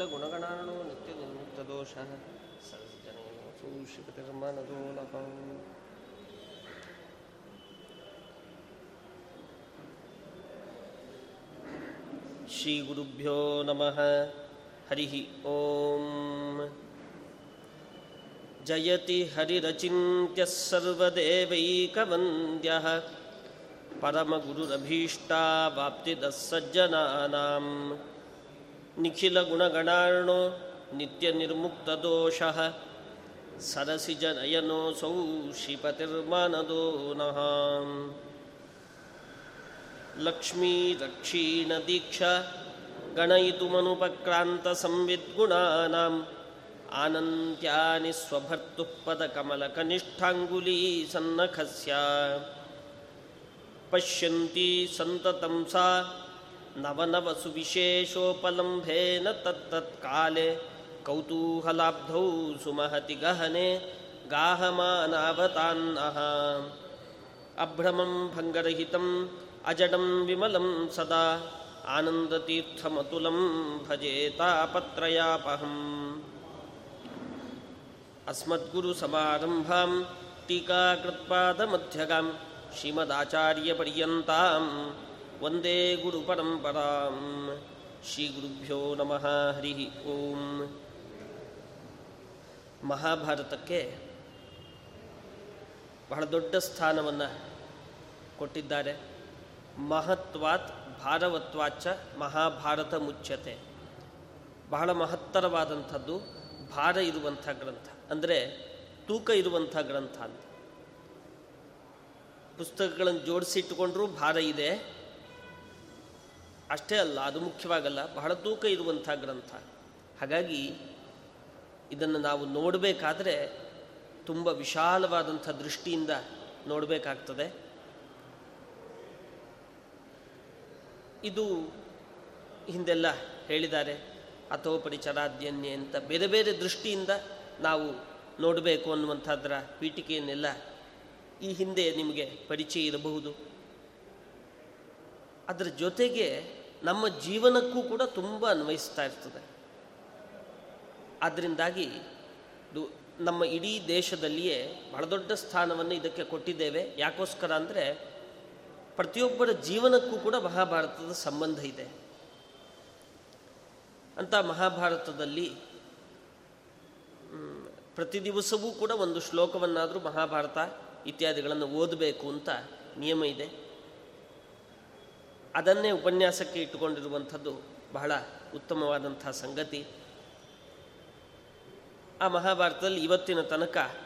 निखिलगुणगणाणो नित्यनिर्मुक्तदोषः सज्जनेषु शिवतिर्मनदोलकम् श्रीगुरुभ्यो नमः हरिः ॐ जयति हरिरचिन्त्यः सर्वदेवैकवन्द्यः परमगुरुरभीष्टावाप्तिदः सज्जनानां निखिलगुणगणार्णो नित्यनिर्मुक्तदोषः सरसिजनयनोऽसौ श्रीपतिर्मानदो नः लक्ष्मीरक्षीणदीक्षा गणयितुमनुपक्रान्तसंविद्गुणानाम् आनन्त्यानि स्वभर्तुः पदकमलकनिष्ठाङ्गुलीसन्नखस्य पश्यन्ती सन्ततं सा नवनवसुविशेषोपलम्भेन तत्तत्काले कौतूहलाब्धौ सुमहति गहने गाहमानावतान्नः। अभ्रमं भङ्गरहितम्, अजडं विमलं सदा, आनन्दतीर्थमतुलं भजेतापत्रयापहम् अस्मद्गुरुसमारम्भां टीकाकृत्पादमध्यगां ವಂದೇ ಗುರು ಪರಂಪರಾಂ ಶ್ರೀ ಗುರುಭ್ಯೋ ನಮಃ ಹರಿ ಓಂ ಮಹಾಭಾರತಕ್ಕೆ ಬಹಳ ದೊಡ್ಡ ಸ್ಥಾನವನ್ನು ಕೊಟ್ಟಿದ್ದಾರೆ. ಮಹತ್ವಾತ್ ಭಾರವತ್ವಾಚ ಮಹಾಭಾರತ ಮುಚ್ಚತೆ ಬಹಳ ಮಹತ್ತರವಾದಂಥದ್ದು ಭಾರ ಇರುವಂಥ ಗ್ರಂಥ. ಅಂದರೆ ತೂಕ ಇರುವಂಥ ಗ್ರಂಥ ಅಂತ. ಪುಸ್ತಕಗಳನ್ನು ಜೋಡಿಸಿಟ್ಟುಕೊಂಡ್ರೂ ಭಾರ ಇದೆ. ಅಷ್ಟೇ ಅಲ್ಲ, ಅದು ಮುಖ್ಯವಾಗಲ್ಲ. ಬಹಳ ತೂಕ ಇರುವಂಥ ಗ್ರಂಥ. ಹಾಗಾಗಿ ಇದನ್ನು ನಾವು ನೋಡಬೇಕಾದ್ರೆ ತುಂಬ ವಿಶಾಲವಾದಂಥ ದೃಷ್ಟಿಯಿಂದ ನೋಡಬೇಕಾಗ್ತದೆ. ಇದು ಹಿಂದೆಲ್ಲ ಹೇಳಿದ್ದಾರೆ ಅಥೋಪರಿಚರಾದ್ಯನ್ಯ ಅಂತ ಬೇರೆ ಬೇರೆ ದೃಷ್ಟಿಯಿಂದ ನಾವು ನೋಡಬೇಕು ಅನ್ನುವಂಥದ್ರ ಪೀಠಿಕೆಯನ್ನೆಲ್ಲ ಈ ಹಿಂದೆ ನಿಮಗೆ ಪರಿಚಯ ಇರಬಹುದು. ಅದರ ಜೊತೆಗೆ ನಮ್ಮ ಜೀವನಕ್ಕೂ ಕೂಡ ತುಂಬ ಅನ್ವಯಿಸ್ತಾ ಇರ್ತದೆ. ಆದ್ದರಿಂದಾಗಿ ನಮ್ಮ ಇಡೀ ದೇಶದಲ್ಲಿಯೇ ಬಹಳ ದೊಡ್ಡ ಸ್ಥಾನವನ್ನು ಇದಕ್ಕೆ ಕೊಟ್ಟಿದ್ದೇವೆ. ಯಾಕೋಸ್ಕರ ಅಂದರೆ ಪ್ರತಿಯೊಬ್ಬರ ಜೀವನಕ್ಕೂ ಕೂಡ ಮಹಾಭಾರತದ ಸಂಬಂಧ ಇದೆ. ಅಂತ ಮಹಾಭಾರತದಲ್ಲಿ ಪ್ರತಿ ದಿವಸವೂ ಕೂಡ ಒಂದು ಶ್ಲೋಕವನ್ನಾದರೂ ಮಹಾಭಾರತ ಇತ್ಯಾದಿಗಳನ್ನು ಓದಬೇಕು ಅಂತ ನಿಯಮ ಇದೆ. ಅದನ್ನೇ ಉಪನ್ಯಾಸಕ್ಕೆ ಇಟ್ಟುಕೊಂಡಿರುವಂಥದ್ದು ಬಹಳ ಉತ್ತಮವಾದಂಥ ಸಂಗತಿ. ಆ ಮಹಾಭಾರತದಲ್ಲಿ ಇವತ್ತಿನ ತನಕ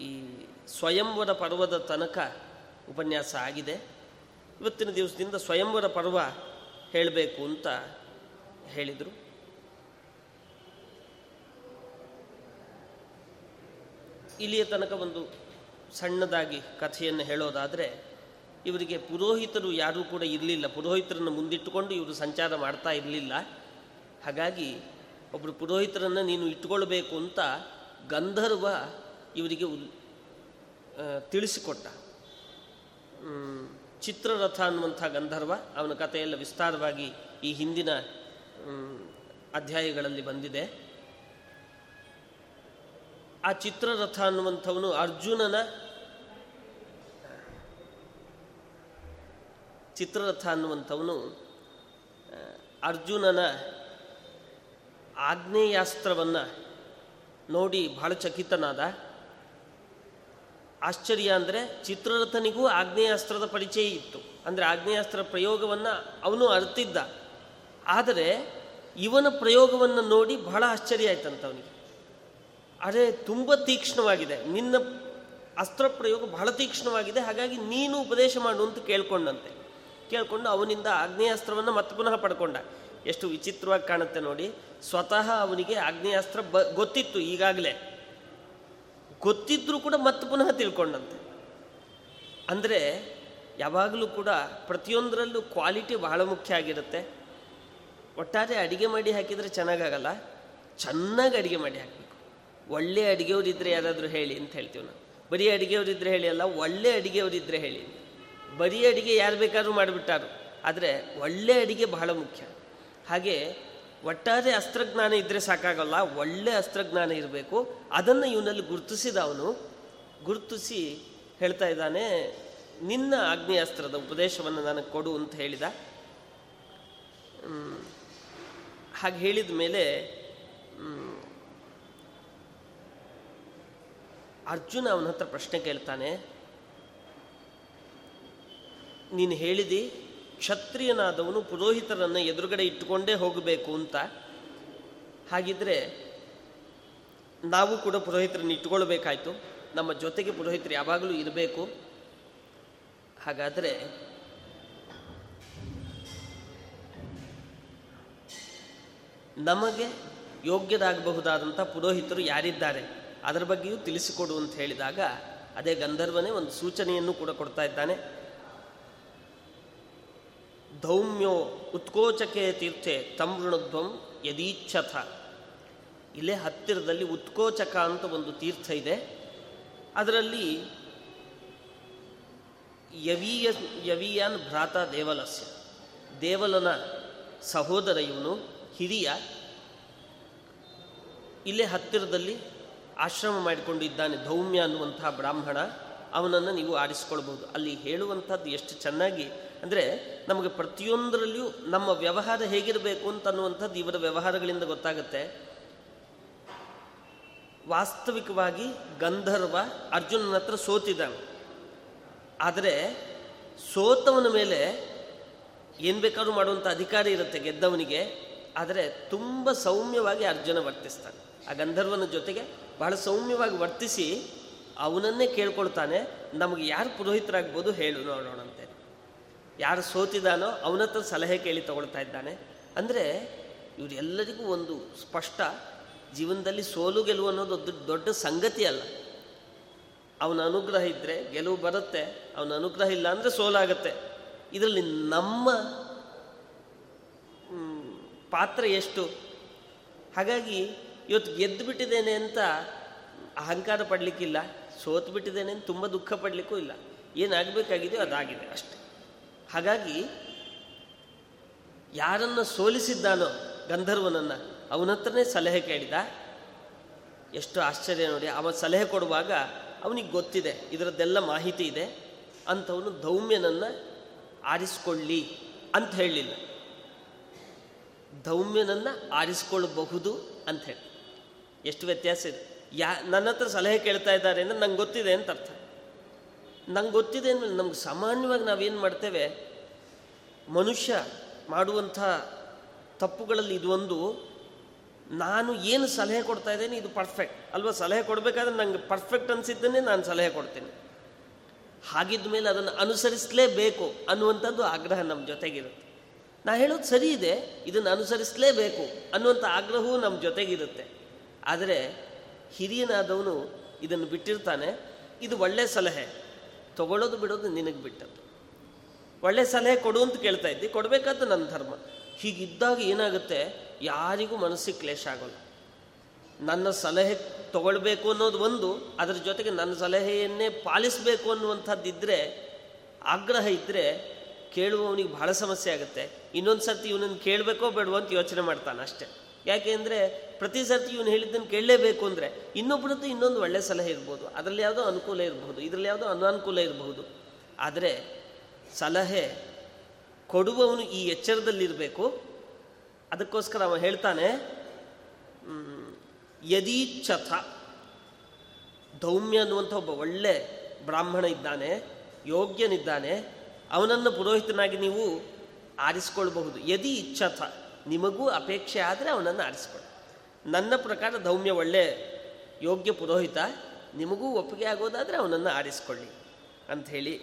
ಈ ಸ್ವಯಂವರ ಪರ್ವದ ತನಕ ಉಪನ್ಯಾಸ ಆಗಿದೆ. ಇವತ್ತಿನ ದಿವಸದಿಂದ ಸ್ವಯಂವರ ಪರ್ವ ಹೇಳಬೇಕು ಅಂತ ಹೇಳಿದರು. ಇಲ್ಲಿಯ ತನಕ ಒಂದು ಸಣ್ಣದಾಗಿ ಕಥೆಯನ್ನು ಹೇಳೋದಾದರೆ ಇವರಿಗೆ ಪುರೋಹಿತರು ಯಾರೂ ಕೂಡ ಇರಲಿಲ್ಲ. ಪುರೋಹಿತರನ್ನು ಮುಂದಿಟ್ಟುಕೊಂಡು ಇವರು ಸಂಚಾರ ಮಾಡ್ತಾ ಇರಲಿಲ್ಲ. ಹಾಗಾಗಿ ಒಬ್ಬರು ಪುರೋಹಿತರನ್ನು ನೀನು ಇಟ್ಕೊಳ್ಬೇಕು ಅಂತ ಗಂಧರ್ವ ಇವರಿಗೆ ತಿಳಿಸಿಕೊಟ್ಟ. ಚಿತ್ರರಥ ಅನ್ನುವಂಥ ಗಂಧರ್ವ ಅವನ ಕಥೆಯೆಲ್ಲ ವಿಸ್ತಾರವಾಗಿ ಈ ಹಿಂದಿನ ಅಧ್ಯಾಯಗಳಲ್ಲಿ ಬಂದಿದೆ. ಆ ಚಿತ್ರರಥ ಅನ್ನುವಂಥವನು ಅರ್ಜುನನ ಚಿತ್ರರಥ ಅನ್ನುವಂಥವನು ಅರ್ಜುನನ ಆಗ್ನೇಯಾಸ್ತ್ರವನ್ನು ನೋಡಿ ಬಹಳ ಚಕಿತನಾದ. ಆಶ್ಚರ್ಯ ಅಂದರೆ ಚಿತ್ರರಥನಿಗೂ ಆಗ್ನೇಯಾಸ್ತ್ರದ ಪರಿಚಯ ಇತ್ತು. ಅಂದರೆ ಆಗ್ನೇಯಾಸ್ತ್ರ ಪ್ರಯೋಗವನ್ನು ಅವನು ಅರ್ತಿದ್ದ. ಆದರೆ ಇವನ ಪ್ರಯೋಗವನ್ನು ನೋಡಿ ಬಹಳ ಆಶ್ಚರ್ಯ ಆಯ್ತಂತವನಿಗೆ ಅರೆ, ತುಂಬ ತೀಕ್ಷ್ಣವಾಗಿದೆ. ನಿನ್ನ ಅಸ್ತ್ರ ಪ್ರಯೋಗ ಬಹಳ ತೀಕ್ಷ್ಣವಾಗಿದೆ. ಹಾಗಾಗಿ ನೀನು ಉಪದೇಶ ಮಾಡು ಅಂತ ಕೇಳ್ಕೊಂಡಂತೆ. ಕೇಳಿಕೊಂಡು ಅವನಿಂದ ಆಗ್ನೇಯಾಸ್ತ್ರವನ್ನು ಮತ್ತೆ ಪುನಃ ಪಡ್ಕೊಂಡ. ಎಷ್ಟು ವಿಚಿತ್ರವಾಗಿ ಕಾಣುತ್ತೆ ನೋಡಿ. ಸ್ವತಃ ಅವನಿಗೆ ಆಗ್ನೇಯಾಸ್ತ್ರ ಬ, ಗೊತ್ತಿತ್ತು ಈಗಾಗಲೇ. ಗೊತ್ತಿದ್ರೂ ಕೂಡ ಮತ್ತೆ ಪುನಃ ತಿಳ್ಕೊಂಡಂತೆ. ಅಂದರೆ ಯಾವಾಗಲೂ ಕೂಡ ಪ್ರತಿಯೊಂದರಲ್ಲೂ ಕ್ವಾಲಿಟಿ ಬಹಳ ಮುಖ್ಯ ಆಗಿರುತ್ತೆ. ಒಟ್ಟಾರೆ ಅಡಿಗೆ ಮಾಡಿ ಹಾಕಿದರೆ ಚೆನ್ನಾಗಾಗಲ್ಲ. ಚೆನ್ನಾಗಿ ಅಡುಗೆ ಮಾಡಿ ಹಾಕಬೇಕು. ಒಳ್ಳೆ ಅಡುಗೆಯವರಿದ್ದರೆ ಯಾರಾದರೂ ಹೇಳಿ ಅಂತ ಹೇಳ್ತೀವಿ ನಾವು. ಬರೀ ಅಡುಗೆಯವರಿದ್ದರೆ ಹೇಳಿ ಅಲ್ಲ, ಒಳ್ಳೆ ಅಡುಗೆಯವರಿದ್ದರೆ ಹೇಳಿ. ಬರೀ ಅಡಿಗೆ ಯಾರು ಬೇಕಾದ್ರೂ ಮಾಡಿಬಿಟ್ಟಾರು. ಆದರೆ ಒಳ್ಳೆ ಅಡಿಗೆ ಬಹಳ ಮುಖ್ಯ. ಹಾಗೆ ಒಟ್ಟಾರೆ ಅಸ್ತ್ರಜ್ಞಾನ ಇದ್ದರೆ ಸಾಕಾಗಲ್ಲ, ಒಳ್ಳೆ ಅಸ್ತ್ರಜ್ಞಾನ ಇರಬೇಕು. ಅದನ್ನು ಇವನಲ್ಲಿ ಗುರುತಿಸಿದ ಅವನು. ಗುರುತಿಸಿ ಹೇಳ್ತಾ ಇದ್ದಾನೆ, ನಿನ್ನ ಆಗ್ನೇಯಾಸ್ತ್ರದ ಉಪದೇಶವನ್ನು ನನಗೆ ಕೊಡು ಅಂತ ಹೇಳಿದ. ಹಾಗೆ ಹೇಳಿದ ಮೇಲೆ ಅರ್ಜುನ ಅವನ ಹತ್ರ ಪ್ರಶ್ನೆ ಕೇಳ್ತಾನೆ ನೀನು ಹೇಳಿದಿ, ಕ್ಷತ್ರಿಯನಾದವನು ಪುರೋಹಿತರನ್ನು ಎದುರುಗಡೆ ಇಟ್ಟುಕೊಂಡೇ ಹೋಗಬೇಕು ಅಂತ. ಹಾಗಿದ್ರೆ ನಾವು ಕೂಡ ಪುರೋಹಿತರನ್ನು ಇಟ್ಕೊಳ್ಬೇಕಾಯ್ತು ನಮ್ಮ ಜೊತೆಗೆ ಪುರೋಹಿತರು ಯಾವಾಗಲೂ ಇರಬೇಕು. ಹಾಗಾದರೆ ನಮಗೆ ಯೋಗ್ಯರಾಗಬಹುದಾದಂಥ ಪುರೋಹಿತರು ಯಾರಿದ್ದಾರೆ? ಅದರ ಬಗ್ಗೆಯೂ ತಿಳಿಸಿಕೊಡು ಅಂತ ಹೇಳಿದಾಗ ಅದೇ ಗಂಧರ್ವನೇ ಒಂದು ಸೂಚನೆಯನ್ನು ಕೂಡ ಕೊಡ್ತಾ ಇದ್ದಾನೆ. ಧೌಮ್ಯೋ ಉತ್ಕೋಚಕೇ ತೀರ್ಥೆ ತಮೃಣಧ್ವಂ ಯದೀಚ್ಛಥ. ಇಲ್ಲೇ ಹತ್ತಿರದಲ್ಲಿ ಉತ್ಕೋಚಕ ಅಂತ ಒಂದು ತೀರ್ಥ ಇದೆ. ಅದರಲ್ಲಿ ಯವೀಯ ಯವೀಯಾನ್ ಭ್ರಾತ ದೇವಲಸ್ಯ. ದೇವಲನ ಸಹೋದರ ಇವನು, ಹಿರಿಯ. ಇಲ್ಲೇ ಹತ್ತಿರದಲ್ಲಿ ಆಶ್ರಮ ಮಾಡಿಕೊಂಡಿದ್ದಾನೆ ಧೌಮ್ಯ ಅನ್ನುವಂತಹ ಬ್ರಾಹ್ಮಣ. ಅವನನ್ನು ನೀವು ಆರಿಸ್ಕೊಳ್ಬೋದು ಅಲ್ಲಿ ಹೇಳುವಂಥದ್ದು ಎಷ್ಟು ಚೆನ್ನಾಗಿ ಅಂದರೆ ನಮಗೆ ಪ್ರತಿಯೊಂದರಲ್ಲಿಯೂ ನಮ್ಮ ವ್ಯವಹಾರ ಹೇಗಿರಬೇಕು ಅಂತ ಅನ್ನುವಂಥದ್ದು ಇವರ ವ್ಯವಹಾರಗಳಿಂದ ಗೊತ್ತಾಗುತ್ತೆ. ವಾಸ್ತವಿಕವಾಗಿ ಗಂಧರ್ವ ಅರ್ಜುನನ ಹತ್ರ ಸೋತಿದ್ದಾನೆ. ಆದರೆ ಸೋತವನ ಮೇಲೆ ಏನು ಬೇಕಾದ್ರೂ ಮಾಡುವಂಥ ಅಧಿಕಾರ ಇರುತ್ತೆ ಗೆದ್ದವನಿಗೆ. ಆದರೆ ತುಂಬ ಸೌಮ್ಯವಾಗಿ ಅರ್ಜುನ ವರ್ತಿಸ್ತಾನೆ. ಆ ಗಂಧರ್ವನ ಜೊತೆಗೆ ಬಹಳ ಸೌಮ್ಯವಾಗಿ ವರ್ತಿಸಿ ಅವನನ್ನೇ ಕೇಳ್ಕೊಳ್ತಾನೆ. ನಮಗೆ ಯಾರು ಪುರೋಹಿತರಾಗ್ಬೋದು ಹೇಳು ನೋಡೋಣಂತೆ. ಯಾರು ಸೋತಿದ್ದಾನೋ ಅವನ ಹತ್ರ ಸಲಹೆ ಕೇಳಿ ತಗೊಳ್ತಾ ಇದ್ದಾನೆ. ಅಂದರೆ ಇವರೆಲ್ಲರಿಗೂ ಒಂದು ಸ್ಪಷ್ಟ, ಜೀವನದಲ್ಲಿ ಸೋಲು ಗೆಲುವು ಅನ್ನೋದು ದೊಡ್ಡ ಸಂಗತಿ ಅಲ್ಲ. ಅವನ ಅನುಗ್ರಹ ಇದ್ದರೆ ಗೆಲುವು ಬರುತ್ತೆ, ಅವನ ಅನುಗ್ರಹ ಇಲ್ಲ ಅಂದರೆ ಸೋಲಾಗತ್ತೆ. ಇದರಲ್ಲಿ ನಮ್ಮ ಪಾತ್ರ ಎಷ್ಟು? ಹಾಗಾಗಿ ಇವತ್ತು ಗೆದ್ದು ಬಿಟ್ಟಿದ್ದೇನೆ ಅಂತ ಅಹಂಕಾರ ಪಡಲಿಕ್ಕಿಲ್ಲ ಸೋತು ಬಿಟ್ಟಿದ್ದೇನೆ ಅಂತ ತುಂಬ ದುಃಖ ಪಡಲಿಕ್ಕೂ ಇಲ್ಲ. ಏನಾಗಬೇಕಾಗಿದೆಯೋ ಅದಾಗಿದೆ ಅಷ್ಟೆ. ಹಾಗಾಗಿ ಯಾರನ್ನು ಸೋಲಿಸಿದ್ದಾನೋ ಗಂಧರ್ವನನ್ನು ಅವನತ್ರನೇ ಸಲಹೆ ಕೇಳಿದ. ಎಷ್ಟು ಆಶ್ಚರ್ಯ ನೋಡಿ ಅವ ಸಲಹೆ ಕೊಡುವಾಗ ಅವನಿಗೆ ಗೊತ್ತಿದೆ, ಇದರದ್ದೆಲ್ಲ ಮಾಹಿತಿ ಇದೆ, ಅಂಥವನು ಧೌಮ್ಯನನ್ನು ಆರಿಸಿಕೊಳ್ಳಿ ಅಂತ ಹೇಳಲಿಲ್ಲ ಧೌಮ್ಯನನ್ನು ಆರಿಸಿಕೊಳ್ಳಬಹುದು ಅಂತ ಹೇಳಿ. ಎಷ್ಟು ವ್ಯತ್ಯಾಸ ಇದೆ. ಯಾ ನನ್ನ ಹತ್ರ ಸಲಹೆ ಕೇಳ್ತಾ ಇದ್ದಾರೆ ಅಂದರೆ ನಂಗೆ ಗೊತ್ತಿದೆ ಅಂತ ಅರ್ಥ. ನಂಗೆ ಗೊತ್ತಿದೆ ಅಂದಮೇಲೆ ನಮ್ಗೆ ಸಾಮಾನ್ಯವಾಗಿ ನಾವೇನು ಮಾಡ್ತೇವೆ, ಮನುಷ್ಯ ಮಾಡುವಂಥ ತಪ್ಪುಗಳಲ್ಲಿ ಇದೊಂದು ನಾನು ಏನು ಸಲಹೆ ಕೊಡ್ತಾ ಇದ್ದೇನೆ, ಇದು ಪರ್ಫೆಕ್ಟ್ ಅಲ್ವಾ, ಸಲಹೆ ಕೊಡಬೇಕಾದ್ರೆ ನಂಗೆ ಪರ್ಫೆಕ್ಟ್ ಅನಿಸಿದ್ದನ್ನೇ ನಾನು ಸಲಹೆ ಕೊಡ್ತೇನೆ. ಹಾಗಿದ್ದ ಮೇಲೆ ಅದನ್ನು ಅನುಸರಿಸಲೇಬೇಕು ಅನ್ನುವಂಥದ್ದು ಆಗ್ರಹ ನಮ್ಮ ಜೊತೆಗಿರುತ್ತೆ. ನಾ ಹೇಳೋದು ಸರಿ ಇದೆ, ಇದನ್ನು ಅನುಸರಿಸಲೇಬೇಕು ಅನ್ನುವಂಥ ಆಗ್ರಹವೂ ನಮ್ಮ ಜೊತೆಗಿರುತ್ತೆ. ಆದರೆ ಹಿರಿಯನಾದವನು ಇದನ್ನು ಬಿಟ್ಟಿರ್ತಾನೆ, ಇದು ಒಳ್ಳೆಯ ಸಲಹೆ. ತಗೊಳ್ಳೋದು ಬಿಡೋದು ನಿನಗೆ ಬಿಟ್ಟದ್ದು. ಒಳ್ಳೆ ಸಲಹೆ ಕೊಡು ಅಂತ ಕೇಳ್ತಾ ಇದ್ದಿ, ಕೊಡಬೇಕಾದ್ದು ನನ್ನ ಧರ್ಮ. ಹೀಗಿದ್ದಾಗ ಏನಾಗುತ್ತೆ? ಯಾರಿಗೂ ಮನಸ್ಸಿಗೆ ಕ್ಲೇಶ ಆಗೋಲ್ಲ. ನನ್ನ ಸಲಹೆ ತಗೊಳ್ಬೇಕು ಅನ್ನೋದು ಒಂದು, ಅದರ ಜೊತೆಗೆ ನನ್ನ ಸಲಹೆಯನ್ನೇ ಪಾಲಿಸಬೇಕು ಅನ್ನುವಂಥದ್ದಿದ್ದರೆ ಆಗ್ರಹ ಇದ್ದರೆ ಕೇಳುವವನಿಗೆ ಬಹಳ ಸಮಸ್ಯೆ ಆಗುತ್ತೆ. ಇನ್ನೊಂದು ಸರ್ತಿ ಇವನನ್ನು ಕೇಳಬೇಕೋ ಬೇಡವೋ ಅಂತ ಯೋಚನೆ ಮಾಡ್ತಾನೆ ಅಷ್ಟೇ. ಯಾಕೆ ಅಂದರೆ ಪ್ರತಿ ಸರ್ತಿ ಇವನು ಹೇಳಿದ್ದನ್ನು ಕೇಳಲೇಬೇಕು ಅಂದರೆ ಇನ್ನೊಬ್ಬರದ್ದು ಇನ್ನೊಂದು ಒಳ್ಳೆಯ ಸಲಹೆ ಇರ್ಬೋದು. ಅದರಲ್ಲಿ ಯಾವುದೋ ಅನುಕೂಲ ಇರಬಹುದು ಇದರಲ್ಲಿ ಯಾವುದೋ ಅನಾನುಕೂಲ ಇರಬಹುದು ಆದರೆ ಸಲಹೆ ಕೊಡುವವನು ಈ ಎಚ್ಚರದಲ್ಲಿರಬೇಕು. ಅದಕ್ಕೋಸ್ಕರ ಅವ ಹೇಳ್ತಾನೆ ಯದೀಚ್ಛಥ ಧೌಮ್ಯ ಅನ್ನುವಂಥ ಒಬ್ಬ ಒಳ್ಳೆ ಬ್ರಾಹ್ಮಣ ಇದ್ದಾನೆ, ಯೋಗ್ಯನಿದ್ದಾನೆ. ಅವನನ್ನು ಪುರೋಹಿತನಾಗಿ ನೀವು ಆರಿಸಿಕೊಳ್ಬಹುದು. ಯದಿ ಇಚ್ಛಥ ನಿಮಗೂ ಅಪೇಕ್ಷೆ ಆದರೆ ಅವನನ್ನು ಆರಿಸ್ಕೊಳ್ಳಿ ನನ್ನ ಪ್ರಕಾರ ಧೌಮ್ಯ ಒಳ್ಳೆ ಯೋಗ್ಯ ಪುರೋಹಿತ, ನಿಮಗೂ ಒಪ್ಪಿಗೆ ಆಗೋದಾದರೆ ಅವನನ್ನು ಆರಿಸ್ಕೊಳ್ಳಿ ಅಂಥೇಳಿ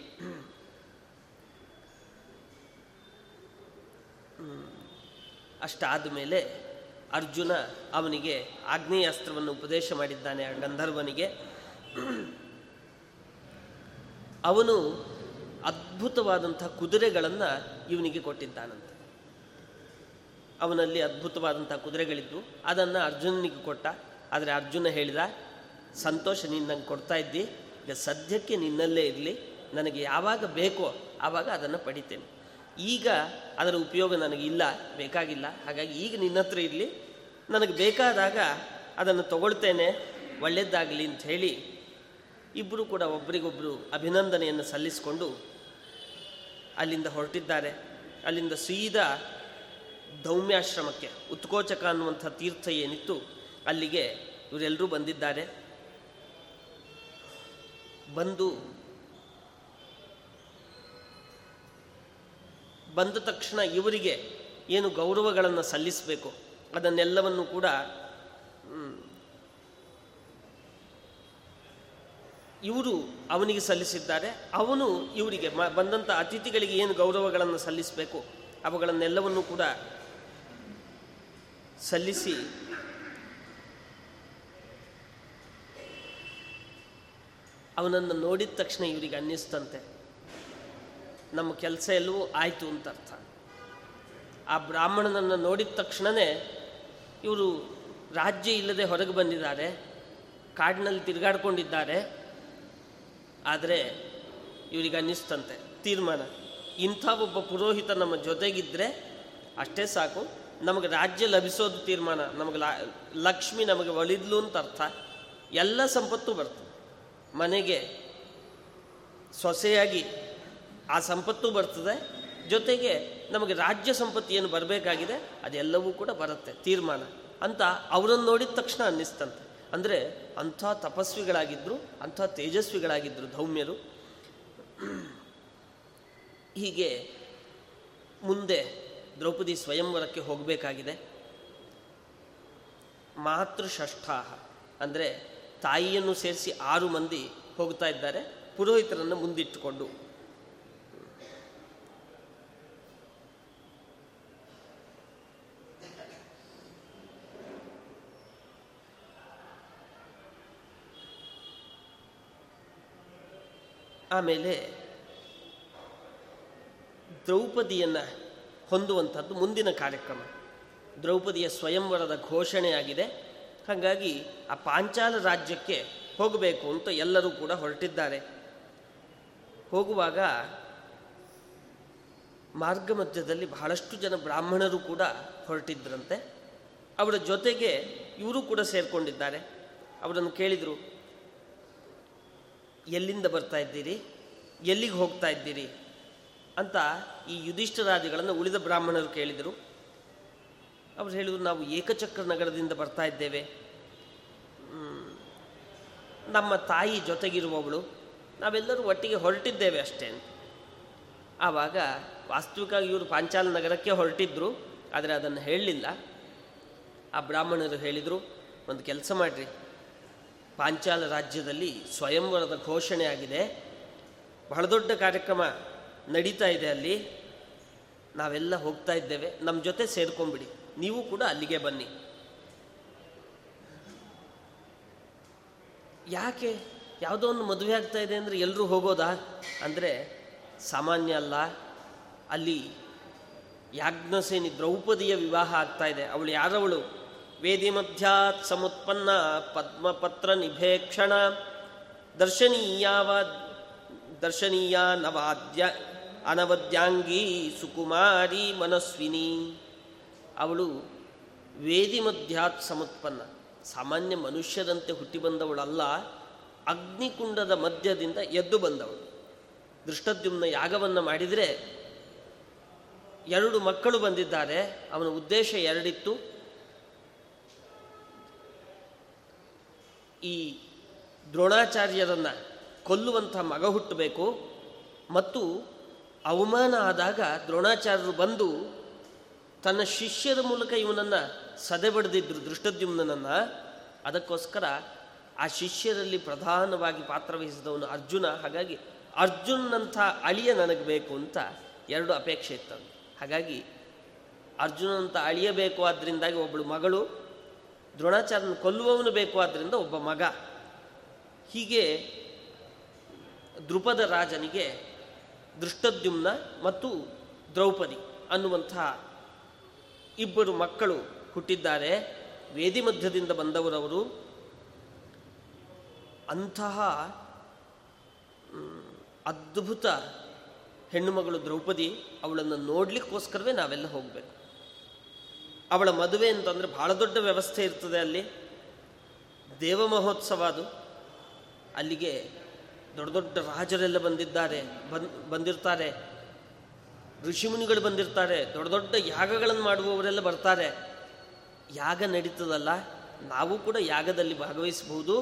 ಅಷ್ಟಾದ ಮೇಲೆ ಅರ್ಜುನ ಅವನಿಗೆ ಆಗ್ನೇಯಾಸ್ತ್ರವನ್ನು ಉಪದೇಶ ಮಾಡಿದ್ದಾನೆ ಆ ಗಂಧರ್ವನಿಗೆ. ಅವನು ಅದ್ಭುತವಾದಂಥ ಕುದುರೆಗಳನ್ನು ಇವನಿಗೆ ಕೊಟ್ಟಿದ್ದಾನಂತೆ. ಅವನಲ್ಲಿ ಅದ್ಭುತವಾದಂಥ ಕುದುರೆಗಳಿದ್ದು, ಅದನ್ನು ಅರ್ಜುನನಿಗೆ ಕೊಟ್ಟ. ಆದರೆ ಅರ್ಜುನ ಹೇಳಿದ, ಸಂತೋಷ ನೀನು ನಂಗೆ ಕೊಡ್ತಾ ಇದ್ದಿ, ಈಗ ಸದ್ಯಕ್ಕೆ ನಿನ್ನಲ್ಲೇ ಇರಲಿ, ನನಗೆ ಯಾವಾಗ ಬೇಕೋ ಆವಾಗ ಅದನ್ನು ಪಡಿತೇನೆ. ಈಗ ಅದರ ಉಪಯೋಗ ನನಗಿಲ್ಲ ಬೇಕಾಗಿಲ್ಲ. ಹಾಗಾಗಿ ಈಗ ನಿನ್ನ ಹತ್ರ ಇರಲಿ, ನನಗೆ ಬೇಕಾದಾಗ ಅದನ್ನು ತಗೊಳ್ತೇನೆ ಒಳ್ಳೆಯದಾಗಲಿ ಅಂತ ಹೇಳಿ ಇಬ್ಬರು ಕೂಡ ಒಬ್ಬರಿಗೊಬ್ಬರು ಅಭಿನಂದನೆಯನ್ನು ಸಲ್ಲಿಸಿಕೊಂಡು ಅಲ್ಲಿಂದ ಹೊರಟಿದ್ದಾರೆ. ಅಲ್ಲಿಂದ ಸೀದಾ ದೌಮ್ಯಾಶ್ರಮಕ್ಕೆ ಉತ್ಕೋಚಕ ಅನ್ನುವಂಥ ತೀರ್ಥ ಏನಿತ್ತು, ಅಲ್ಲಿಗೆ ಇವರೆಲ್ಲರೂ ಬಂದಿದ್ದಾರೆ. ಬಂದು, ಬಂದ ತಕ್ಷಣ ಇವರಿಗೆ ಏನು ಗೌರವಗಳನ್ನು ಸಲ್ಲಿಸಬೇಕು, ಅದನ್ನೆಲ್ಲವನ್ನು ಕೂಡ ಇವರು ಅವನಿಗೆ ಸಲ್ಲಿಸಿದ್ದಾರೆ. ಅವನು ಇವರಿಗೆ ಬಂದಂಥ ಅತಿಥಿಗಳಿಗೆ ಏನು ಗೌರವಗಳನ್ನು ಸಲ್ಲಿಸಬೇಕು, ಅವುಗಳನ್ನೆಲ್ಲವನ್ನು ಕೂಡ ಸಲ್ಲಿಸಿ. ಅವನನ್ನು ನೋಡಿದ ತಕ್ಷಣ ಇವರಿಗೆ ಅನ್ನಿಸ್ತಂತೆ. ನಮ್ಮ ಕೆಲಸ ಎಲ್ಲವೂ ಆಯಿತು ಅಂತ ಅರ್ಥ. ಆ ಬ್ರಾಹ್ಮಣನನ್ನು ನೋಡಿದ ತಕ್ಷಣವೇ ಇವರು ರಾಜ್ಯ ಇಲ್ಲದೆ ಹೊರಗೆ ಬಂದಿದ್ದಾರೆ, ಕಾಡಿನಲ್ಲಿ ತಿರುಗಾಡ್ಕೊಂಡಿದ್ದಾರೆ. ಆದರೆ ಇವರಿಗೆ ಅನ್ನಿಸ್ತಂತೆ ತೀರ್ಮಾನ. ಇಂಥ ಒಬ್ಬ ಪುರೋಹಿತ ನಮ್ಮ ಜೊತೆಗಿದ್ದರೆ ಅಷ್ಟೇ ಸಾಕು. ನಮಗೆ ರಾಜ್ಯ ಲಭಿಸೋದು ತೀರ್ಮಾನ, ನಮಗೆ ಲಕ್ಷ್ಮಿ ನಮಗೆ ಒಳಿದ್ಲು ಅಂತ ಅರ್ಥ. ಎಲ್ಲ ಸಂಪತ್ತು ಬರ್ತದೆ. ಮನೆಗೆ ಸೊಸೆಯಾಗಿ ಆ ಸಂಪತ್ತು ಬರ್ತದೆ. ಜೊತೆಗೆ ನಮಗೆ ರಾಜ್ಯ ಸಂಪತ್ತು ಏನು ಬರಬೇಕಾಗಿದೆ, ಅದೆಲ್ಲವೂ ಕೂಡ ಬರುತ್ತೆ, ತೀರ್ಮಾನ. ಅಂತ ಅವರನ್ನು ನೋಡಿದ ತಕ್ಷಣ ಅನ್ನಿಸ್ತಂತೆ. ಅಂದರೆ ಅಂಥ ತಪಸ್ವಿಗಳಾಗಿದ್ದರು ಅಂಥ ತೇಜಸ್ವಿಗಳಾಗಿದ್ದರು ಧೌಮ್ಯರು. ಹೀಗೆ ಮುಂದೆ ದ್ರೌಪದಿ ಸ್ವಯಂವರಕ್ಕೆ ಹೋಗಬೇಕಾಗಿದೆ. ಮಾತೃಷಷ್ಠಾಹ ಅಂದರೆ ತಾಯಿಯನ್ನು ಸೇರಿಸಿ ಆರು ಮಂದಿ ಹೋಗ್ತಾ ಇದ್ದಾರೆ. ಪುರೋಹಿತರನ್ನು ಮುಂದಿಟ್ಟುಕೊಂಡು. ಆಮೇಲೆ ದ್ರೌಪದಿಯನ್ನು ಹೊಂದುವಂಥದ್ದು ಮುಂದಿನ ಕಾರ್ಯಕ್ರಮ. ದ್ರೌಪದಿಯ ಸ್ವಯಂವರದ ಘೋಷಣೆಯಾಗಿದೆ. ಹಾಗಾಗಿ ಆ ಪಾಂಚಾಲ ರಾಜ್ಯಕ್ಕೆ ಹೋಗಬೇಕು ಅಂತ ಎಲ್ಲರೂ ಕೂಡ ಹೊರಟಿದ್ದಾರೆ. ಹೋಗುವಾಗ ಮಾರ್ಗ ಮಧ್ಯದಲ್ಲಿ ಬಹಳಷ್ಟು ಜನ ಬ್ರಾಹ್ಮಣರು ಕೂಡ ಹೊರಟಿದ್ರಂತೆ. ಅವರ ಜೊತೆಗೆ ಇವರು ಕೂಡ ಸೇರಿಕೊಂಡಿದ್ದಾರೆ. ಅವರನ್ನು ಕೇಳಿದರು, ಎಲ್ಲಿಂದ ಬರ್ತಾ ಇದ್ದೀರಿ? ಎಲ್ಲಿಗೆ ಹೋಗ್ತಾ ಇದ್ದೀರಿ? ಅಂತ ಈ ಯುಧಿಷ್ಠರಾದಿಗಳನ್ನು ಉಳಿದ ಬ್ರಾಹ್ಮಣರು ಕೇಳಿದರು. ಅವರು ಹೇಳಿದರು, ನಾವು ಏಕಚಕ್ರ ನಗರದಿಂದ ಬರ್ತಾ ಇದ್ದೇವೆ. ನಮ್ಮ ತಾಯಿ ಜೊತೆಗಿರುವವಳು. ನಾವೆಲ್ಲರೂ ಒಟ್ಟಿಗೆ ಹೊರಟಿದ್ದೇವೆ ಅಷ್ಟೇ ಆವಾಗ ವಾಸ್ತವಿಕವಾಗಿ ಇವರು ಪಾಂಚಾಲ ನಗರಕ್ಕೆ ಹೊರಟಿದ್ರು, ಆದರೆ ಅದನ್ನು ಹೇಳಲಿಲ್ಲ. ಆ ಬ್ರಾಹ್ಮಣರು ಹೇಳಿದರು, ಒಂದು ಕೆಲಸ ಮಾಡಿರಿ. ಪಾಂಚಾಲ ರಾಜ್ಯದಲ್ಲಿ ಸ್ವಯಂವರದ ಘೋಷಣೆ ಆಗಿದೆ ಬಹಳ ದೊಡ್ಡ ಕಾರ್ಯಕ್ರಮ. ನಡೀತಾ ಇದೆ ಅಲ್ಲಿ. ನಾವೆಲ್ಲ ಹೋಗ್ತಾ ಇದ್ದೇವೆ. ನಮ್ಮ ಜೊತೆ ಸೇರ್ಕೊಂಬಿಡಿ ನೀವು ಕೂಡ ಅಲ್ಲಿಗೆ ಬನ್ನಿ. ಯಾಕೆ? ಯಾವುದೋ ಒಂದು ಮದುವೆ ಆಗ್ತಾ ಇದೆ ಅಂದರೆ ಎಲ್ಲರೂ ಹೋಗೋದಾ? ಅಂದರೆ ಸಾಮಾನ್ಯ ಅಲ್ಲ. ಅಲ್ಲಿ ಯಾಜ್ಞಸೇನಿ ದ್ರೌಪದಿಯ ವಿವಾಹ ಆಗ್ತಾ ಇದೆ. ಅವಳು ಯಾರವಳು? ವೇದಿ ಮಧ್ಯಾತ್ ಸಮುತ್ಪನ್ನ ಪದ್ಮಪತ್ರ ನಿಭೇಕ್ಷಣ ದರ್ಶನೀಯಾವ ದರ್ಶನೀಯ ನವಾದ್ಯ ಅನವದ್ಯಾಂಗಿ ಸುಕುಮಾರಿ ಮನಸ್ವಿನಿ. ಅವಳು ವೇದಿ ಮಧ್ಯಾತ್ ಸಮುತ್ಪನ್ನ ಸಾಮಾನ್ಯ ಮನುಷ್ಯರಂತೆ ಹುಟ್ಟಿ ಬಂದವಳಲ್ಲ ಅಗ್ನಿಕುಂಡದ ಮಧ್ಯದಿಂದ ಎದ್ದು ಬಂದವಳು. ದೃಷ್ಟದ್ಯುಮ್ನ ಯಾಗವನ್ನು ಮಾಡಿದರೆ ಎರಡು ಮಕ್ಕಳು ಬಂದಿದ್ದಾರೆ. ಅವನ ಉದ್ದೇಶ ಎರಡಿತ್ತು. ಈ ದ್ರೋಣಾಚಾರ್ಯರನ್ನು ಕೊಲ್ಲುವಂಥ ಮಗ ಹುಟ್ಟಬೇಕು. ಮತ್ತು ಅವಮಾನ ಆದಾಗ ದ್ರೋಣಾಚಾರ್ಯರು ಬಂದು ತನ್ನ ಶಿಷ್ಯರ ಮೂಲಕ ಇವನನ್ನು ಸದೆ ಬಡ್ದಿದ್ರು ದೃಷ್ಟದ್ಯುಮ್ನನ್ನು ಅದಕ್ಕೋಸ್ಕರ ಆ ಶಿಷ್ಯರಲ್ಲಿ ಪ್ರಧಾನವಾಗಿ ಪಾತ್ರವಹಿಸಿದವನು ಅರ್ಜುನ. ಹಾಗಾಗಿ ಅರ್ಜುನಂಥ ಅಳಿಯ ನನಗೆ ಬೇಕು ಅಂತ ಎರಡು ಅಪೇಕ್ಷೆ ಇತ್ತು ಹಾಗಾಗಿ ಅರ್ಜುನಂತ ಅಳಿಯಬೇಕು ಆದ್ದರಿಂದಾಗಿ ಒಬ್ಬಳು ಮಗಳು, ದ್ರೋಣಾಚಾರ್ಯನ ಕೊಲ್ಲುವವನು ಬೇಕು ಆದ್ದರಿಂದ ಒಬ್ಬ ಮಗ. ಹೀಗೆ ದೃಪದ ರಾಜನಿಗೆ ದೃಷ್ಟದ್ಯುಮ್ನ ಮತ್ತು ದ್ರೌಪದಿ ಅನ್ನುವಂಥ ಇಬ್ಬರು ಮಕ್ಕಳು ಹುಟ್ಟಿದ್ದಾರೆ. ವೇದಿ ಮಧ್ಯದಿಂದ ಬಂದವರವರು. ಅಂತಹ ಅದ್ಭುತ ಹೆಣ್ಣುಮಗಳು ದ್ರೌಪದಿ ಅವಳನ್ನು ನೋಡಲಿಕ್ಕೋಸ್ಕರವೇ ನಾವೆಲ್ಲ ಹೋಗಬೇಕು. ಅವಳ ಮದುವೆ ಅಂತಂದರೆ ಬಹಳ ದೊಡ್ಡ ವ್ಯವಸ್ಥೆ ಇರ್ತದೆ ಅಲ್ಲಿ. ದೇವ ಮಹೋತ್ಸವ ಅದು. ಅಲ್ಲಿಗೆ ದೊಡ್ಡ ದೊಡ್ಡ ರಾಜರೆಲ್ಲ ಬಂದಿದ್ದಾರೆ, ಬಂದ್, ಬಂದಿರ್ತಾರೆ. ಋಷಿಮುನಿಗಳು ಬಂದಿರ್ತಾರೆ, ದೊಡ್ಡ ದೊಡ್ಡ ಯಾಗಗಳನ್ನು ಮಾಡುವವರೆಲ್ಲ ಬರ್ತಾರೆ. ಯಾಗ ನಡೀತದಲ್ಲ, ನಾವು ಕೂಡ ಯಾಗದಲ್ಲಿ ಭಾಗವಹಿಸಬಹುದು.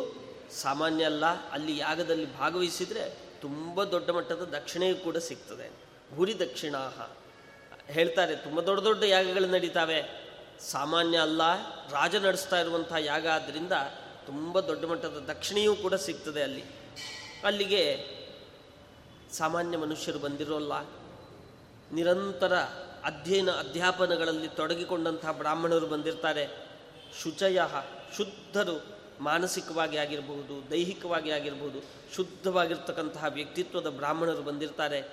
ಸಾಮಾನ್ಯ ಅಲ್ಲ, ಅಲ್ಲಿ ಯಾಗದಲ್ಲಿ ಭಾಗವಹಿಸಿದರೆ ತುಂಬ ದೊಡ್ಡ ಮಟ್ಟದ ದಕ್ಷಿಣೆಯೂ ಕೂಡ ಸಿಗ್ತದೆ. ಭೂರಿ ದಕ್ಷಿಣಾಹ. ಹೇಳ್ತಾರೆ, ತುಂಬ ದೊಡ್ಡ ದೊಡ್ಡ ಯಾಗಗಳು ನಡೀತಾವೆ. ಸಾಮಾನ್ಯ ಅಲ್ಲ, ರಾಜ ನಡೆಸ್ತಾ ಇರುವಂಥ ಯಾಗ ಆದ್ದರಿಂದ ತುಂಬ ದೊಡ್ಡ ಮಟ್ಟದ ದಕ್ಷಿಣೆಯೂ ಕೂಡ ಸಿಗ್ತದೆ ಅಲ್ಲಿ. ಅಲ್ಲಿಗೆ ಸಾಮಾನ್ಯ ಮನುಷ್ಯರು ಬಂದಿರೋಲ್ಲ. ನಿರಂತರ ಅಧ್ಯಯನ ಅಧ್ಯಾಪನಗಳಲ್ಲಿ ತೊಡಗಿಕೊಂಡಂತಹ ಬ್ರಾಹ್ಮಣರು ಬಂದಿರ್ತಾರೆ. ಶುಚಯ ಶುದ್ಧರು ಮಾನಸಿಕವಾಗಿ ಆಗಿರಬಹುದು, ದೈಹಿಕವಾಗಿ ಆಗಿರಬಹುದು, ಶುದ್ಧವಾಗಿರ್ತಕ್ಕಂತಹ ವ್ಯಕ್ತಿತ್ವದ ಬ್ರಾಹ್ಮಣರು ಬಂದಿರ್ತಾರೆ.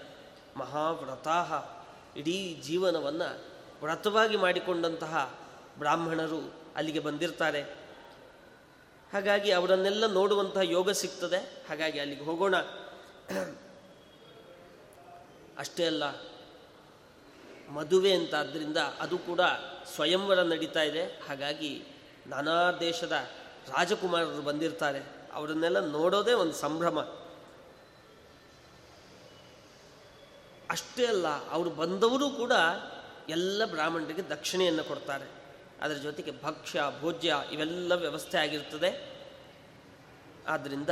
ಮಹಾವ್ರತಾಹ ಇಡೀ ಜೀವನವನ್ನು ವ್ರತವಾಗಿ ಮಾಡಿಕೊಂಡಂತಹ ಬ್ರಾಹ್ಮಣರು ಅಲ್ಲಿಗೆ ಬಂದಿರ್ತಾರೆ. ಹಾಗಾಗಿ ಅವರನ್ನೆಲ್ಲ ನೋಡುವಂತಹ ಯೋಗ ಸಿಗ್ತದೆ. ಹಾಗಾಗಿ ಅಲ್ಲಿಗೆ ಹೋಗೋಣ. ಅಷ್ಟೇ ಅಲ್ಲ, ಮದುವೆ ಅಂತ ಆದ್ದರಿಂದ ಅದು ಕೂಡ ಸ್ವಯಂವರ ನಡೀತಾ ಇದೆ. ಹಾಗಾಗಿ ನಾನಾ ದೇಶದ ರಾಜಕುಮಾರರು ಬಂದಿರ್ತಾರೆ. ಅವರನ್ನೆಲ್ಲ ನೋಡೋದೇ ಒಂದು ಸಂಭ್ರಮ. ಅಷ್ಟೇ ಅಲ್ಲ, ಅವರು ಬಂದವರು ಕೂಡ ಎಲ್ಲ ಬ್ರಾಹ್ಮಣರಿಗೆ ದಕ್ಷಿಣೆಯನ್ನು ಕೊಡ್ತಾರೆ. ಅದರ ಜೊತೆಗೆ ಭಕ್ಷ್ಯ, ಭೋಜ್ಯ ಇವೆಲ್ಲ ವ್ಯವಸ್ಥೆ ಆಗಿರ್ತದೆ. ಆದ್ದರಿಂದ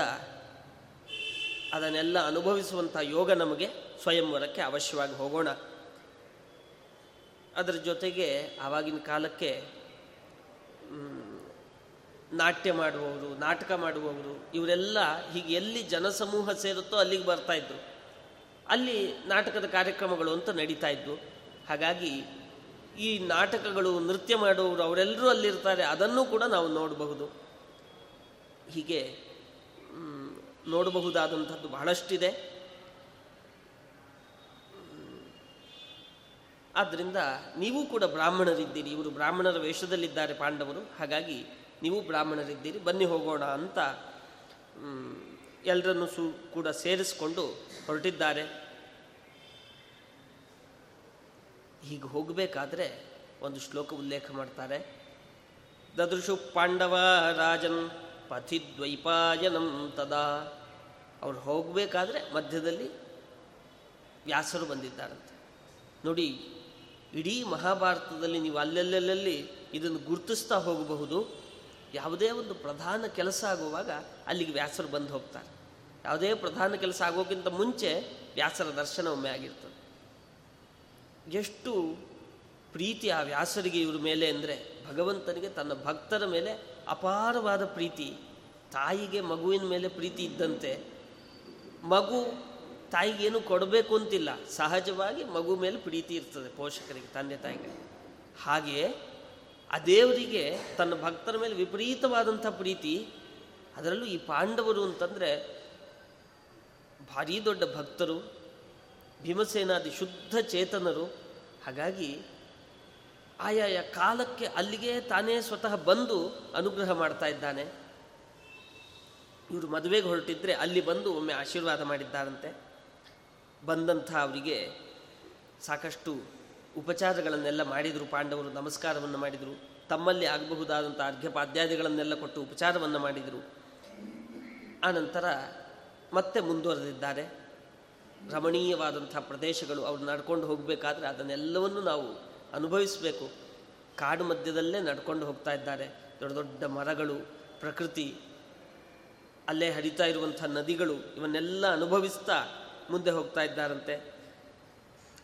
ಅದನ್ನೆಲ್ಲ ಅನುಭವಿಸುವಂಥ ಯೋಗ ನಮಗೆ ಸ್ವಯಂವರಕ್ಕೆ ಅವಶ್ಯವಾಗಿ ಹೋಗೋಣ. ಅದರ ಜೊತೆಗೆ ಆವಾಗಿನ ಕಾಲಕ್ಕೆ ನಾಟ್ಯ ಮಾಡುವವರು, ನಾಟಕ ಮಾಡುವವರು, ಇವರೆಲ್ಲ ಹೀಗೆ ಎಲ್ಲಿ ಜನಸಮೂಹ ಸೇರುತ್ತೋ ಅಲ್ಲಿಗೆ ಬರ್ತಾ ಇದ್ರು. ಅಲ್ಲಿ ನಾಟಕದ ಕಾರ್ಯಕ್ರಮಗಳು ಅಂತ ನಡೀತಾ ಇದ್ವು. ಹಾಗಾಗಿ ಈ ನಾಟಕಗಳು ನೃತ್ಯ ಮಾಡುವವರು ಅವರೆಲ್ಲರೂ ಅಲ್ಲಿರ್ತಾರೆ, ಅದನ್ನು ಕೂಡ ನಾವು ನೋಡಬಹುದು. ಹೀಗೆ ನೋಡಬಹುದಾದಂಥದ್ದು ಬಹಳಷ್ಟಿದೆ. ಆದ್ದರಿಂದ ನೀವು ಕೂಡ ಬ್ರಾಹ್ಮಣರಿದ್ದೀರಿ. ಇವರು ಬ್ರಾಹ್ಮಣರ ವೇಷದಲ್ಲಿದ್ದಾರೆ ಪಾಂಡವರು. ಹಾಗಾಗಿ ನೀವು ಬ್ರಾಹ್ಮಣರಿದ್ದೀರಿ. ಬನ್ನಿ ಹೋಗೋಣ ಅಂತ ಎಲ್ಲರನ್ನು ಸು, ಕೂಡ ಸೇರಿಸಿಕೊಂಡು ಹೊರಟಿದ್ದಾರೆ. ಹೀಗೆ ಹೋಗಬೇಕಾದ್ರೆ ಒಂದು ಶ್ಲೋಕ ಉಲ್ಲೇಖ ಮಾಡ್ತಾರೆ. ದದೃಶು ಪಾಂಡವ ರಾಜನ್ ಪಥಿದ್ವೈಪಾಯನಂ ತದಾ. ಅವ್ರು ಹೋಗಬೇಕಾದ್ರೆ ಮಧ್ಯದಲ್ಲಿ ವ್ಯಾಸರು ಬಂದಿದ್ದಾರಂತೆ. ನೋಡಿ, ಇಡೀ ಮಹಾಭಾರತದಲ್ಲಿ ನೀವು ಅಲ್ಲೆಲ್ಲೆಲ್ಲಿ ಇದನ್ನು ಗುರುತಿಸ್ತಾ ಹೋಗಬಹುದು. ಯಾವುದೇ ಒಂದು ಪ್ರಧಾನ ಕೆಲಸ ಆಗುವಾಗ ಅಲ್ಲಿಗೆ ವ್ಯಾಸರು ಬಂದು ಹೋಗ್ತಾರೆ. ಯಾವುದೇ ಪ್ರಧಾನ ಕೆಲಸ ಆಗೋಕ್ಕಿಂತ ಮುಂಚೆ ವ್ಯಾಸರ ದರ್ಶನ ಒಮ್ಮೆ ಆಗಿರ್ತದೆ. ಎಷ್ಟು ಪ್ರೀತಿ ಆ ವ್ಯಾಸರಿಗೆ ಇವ್ರ ಮೇಲೆ ಅಂದರೆ ಭಗವಂತನಿಗೆ ತನ್ನ ಭಕ್ತರ ಮೇಲೆ ಅಪಾರವಾದ ಪ್ರೀತಿ. ತಾಯಿಗೆ ಮಗುವಿನ ಮೇಲೆ ಪ್ರೀತಿ ಇದ್ದಂತೆ ಮಗು ತಾಯಿಗೇನು ಕೊಡಬೇಕು ಅಂತಿಲ್ಲ. ಸಹಜವಾಗಿ ಮಗು ಮೇಲೆ ಪ್ರೀತಿ ಇರ್ತದೆ ಪೋಷಕರಿಗೆ, ತಂದೆ ತಾಯಿಗೆ ಹಾಗೆಯೇ ಆ ದೇವರಿಗೆ ತನ್ನ ಭಕ್ತರ ಮೇಲೆ ವಿಪರೀತವಾದಂಥ ಪ್ರೀತಿ. ಅದರಲ್ಲೂ ಈ ಪಾಂಡವರು ಅಂತಂದರೆ ಭಾರೀ ದೊಡ್ಡ ಭಕ್ತರು. ಭೀಮಸೇನಾದಿ ಶುದ್ಧ ಚೇತನರು. ಹಾಗಾಗಿ ಆಯಾಯ ಕಾಲಕ್ಕೆ ಅಲ್ಲಿಗೆ ತಾನೇ ಸ್ವತಃ ಬಂದು ಅನುಗ್ರಹ ಮಾಡ್ತಾ ಇದ್ದಾನೆ. ಇವರು ಮದುವೆಗೆ ಹೊರಟಿದ್ರೆ ಅಲ್ಲಿ ಬಂದು ಒಮ್ಮೆ ಆಶೀರ್ವಾದ ಮಾಡಿದ್ದಾರಂತೆ. ಬಂದಂಥ ಅವರಿಗೆ ಸಾಕಷ್ಟು ಉಪಚಾರಗಳನ್ನೆಲ್ಲ ಮಾಡಿದರು, ಪಾಂಡವರು ನಮಸ್ಕಾರವನ್ನು ಮಾಡಿದರು, ತಮ್ಮಲ್ಲಿ ಆಗಬಹುದಾದಂಥ ಅರ್ಘ್ಯಪಾದ್ಯಾದಿಗಳನ್ನೆಲ್ಲ ಕೊಟ್ಟು ಉಪಚಾರವನ್ನು ಮಾಡಿದರು. ಆನಂತರ ಮತ್ತೆ ಮುಂದುವರೆದಿದ್ದಾರೆ. ರಮಣೀಯವಾದಂಥ ಪ್ರದೇಶಗಳು ಅವ್ರು ನಡ್ಕೊಂಡು ಹೋಗಬೇಕಾದ್ರೆ ಅದನ್ನೆಲ್ಲವನ್ನು ನಾವು ಅನುಭವಿಸಬೇಕು. ಕಾಡು ಮಧ್ಯದಲ್ಲೇ ನಡ್ಕೊಂಡು ಹೋಗ್ತಾ ಇದ್ದಾರೆ. ದೊಡ್ಡ ದೊಡ್ಡ ಮರಗಳು, ಪ್ರಕೃತಿ, ಅಲ್ಲೇ ಹರಿತಾ ಇರುವಂಥ ನದಿಗಳು, ಇವನ್ನೆಲ್ಲ ಅನುಭವಿಸ್ತಾ ಮುಂದೆ ಹೋಗ್ತಾ ಇದ್ದಾರಂತೆ.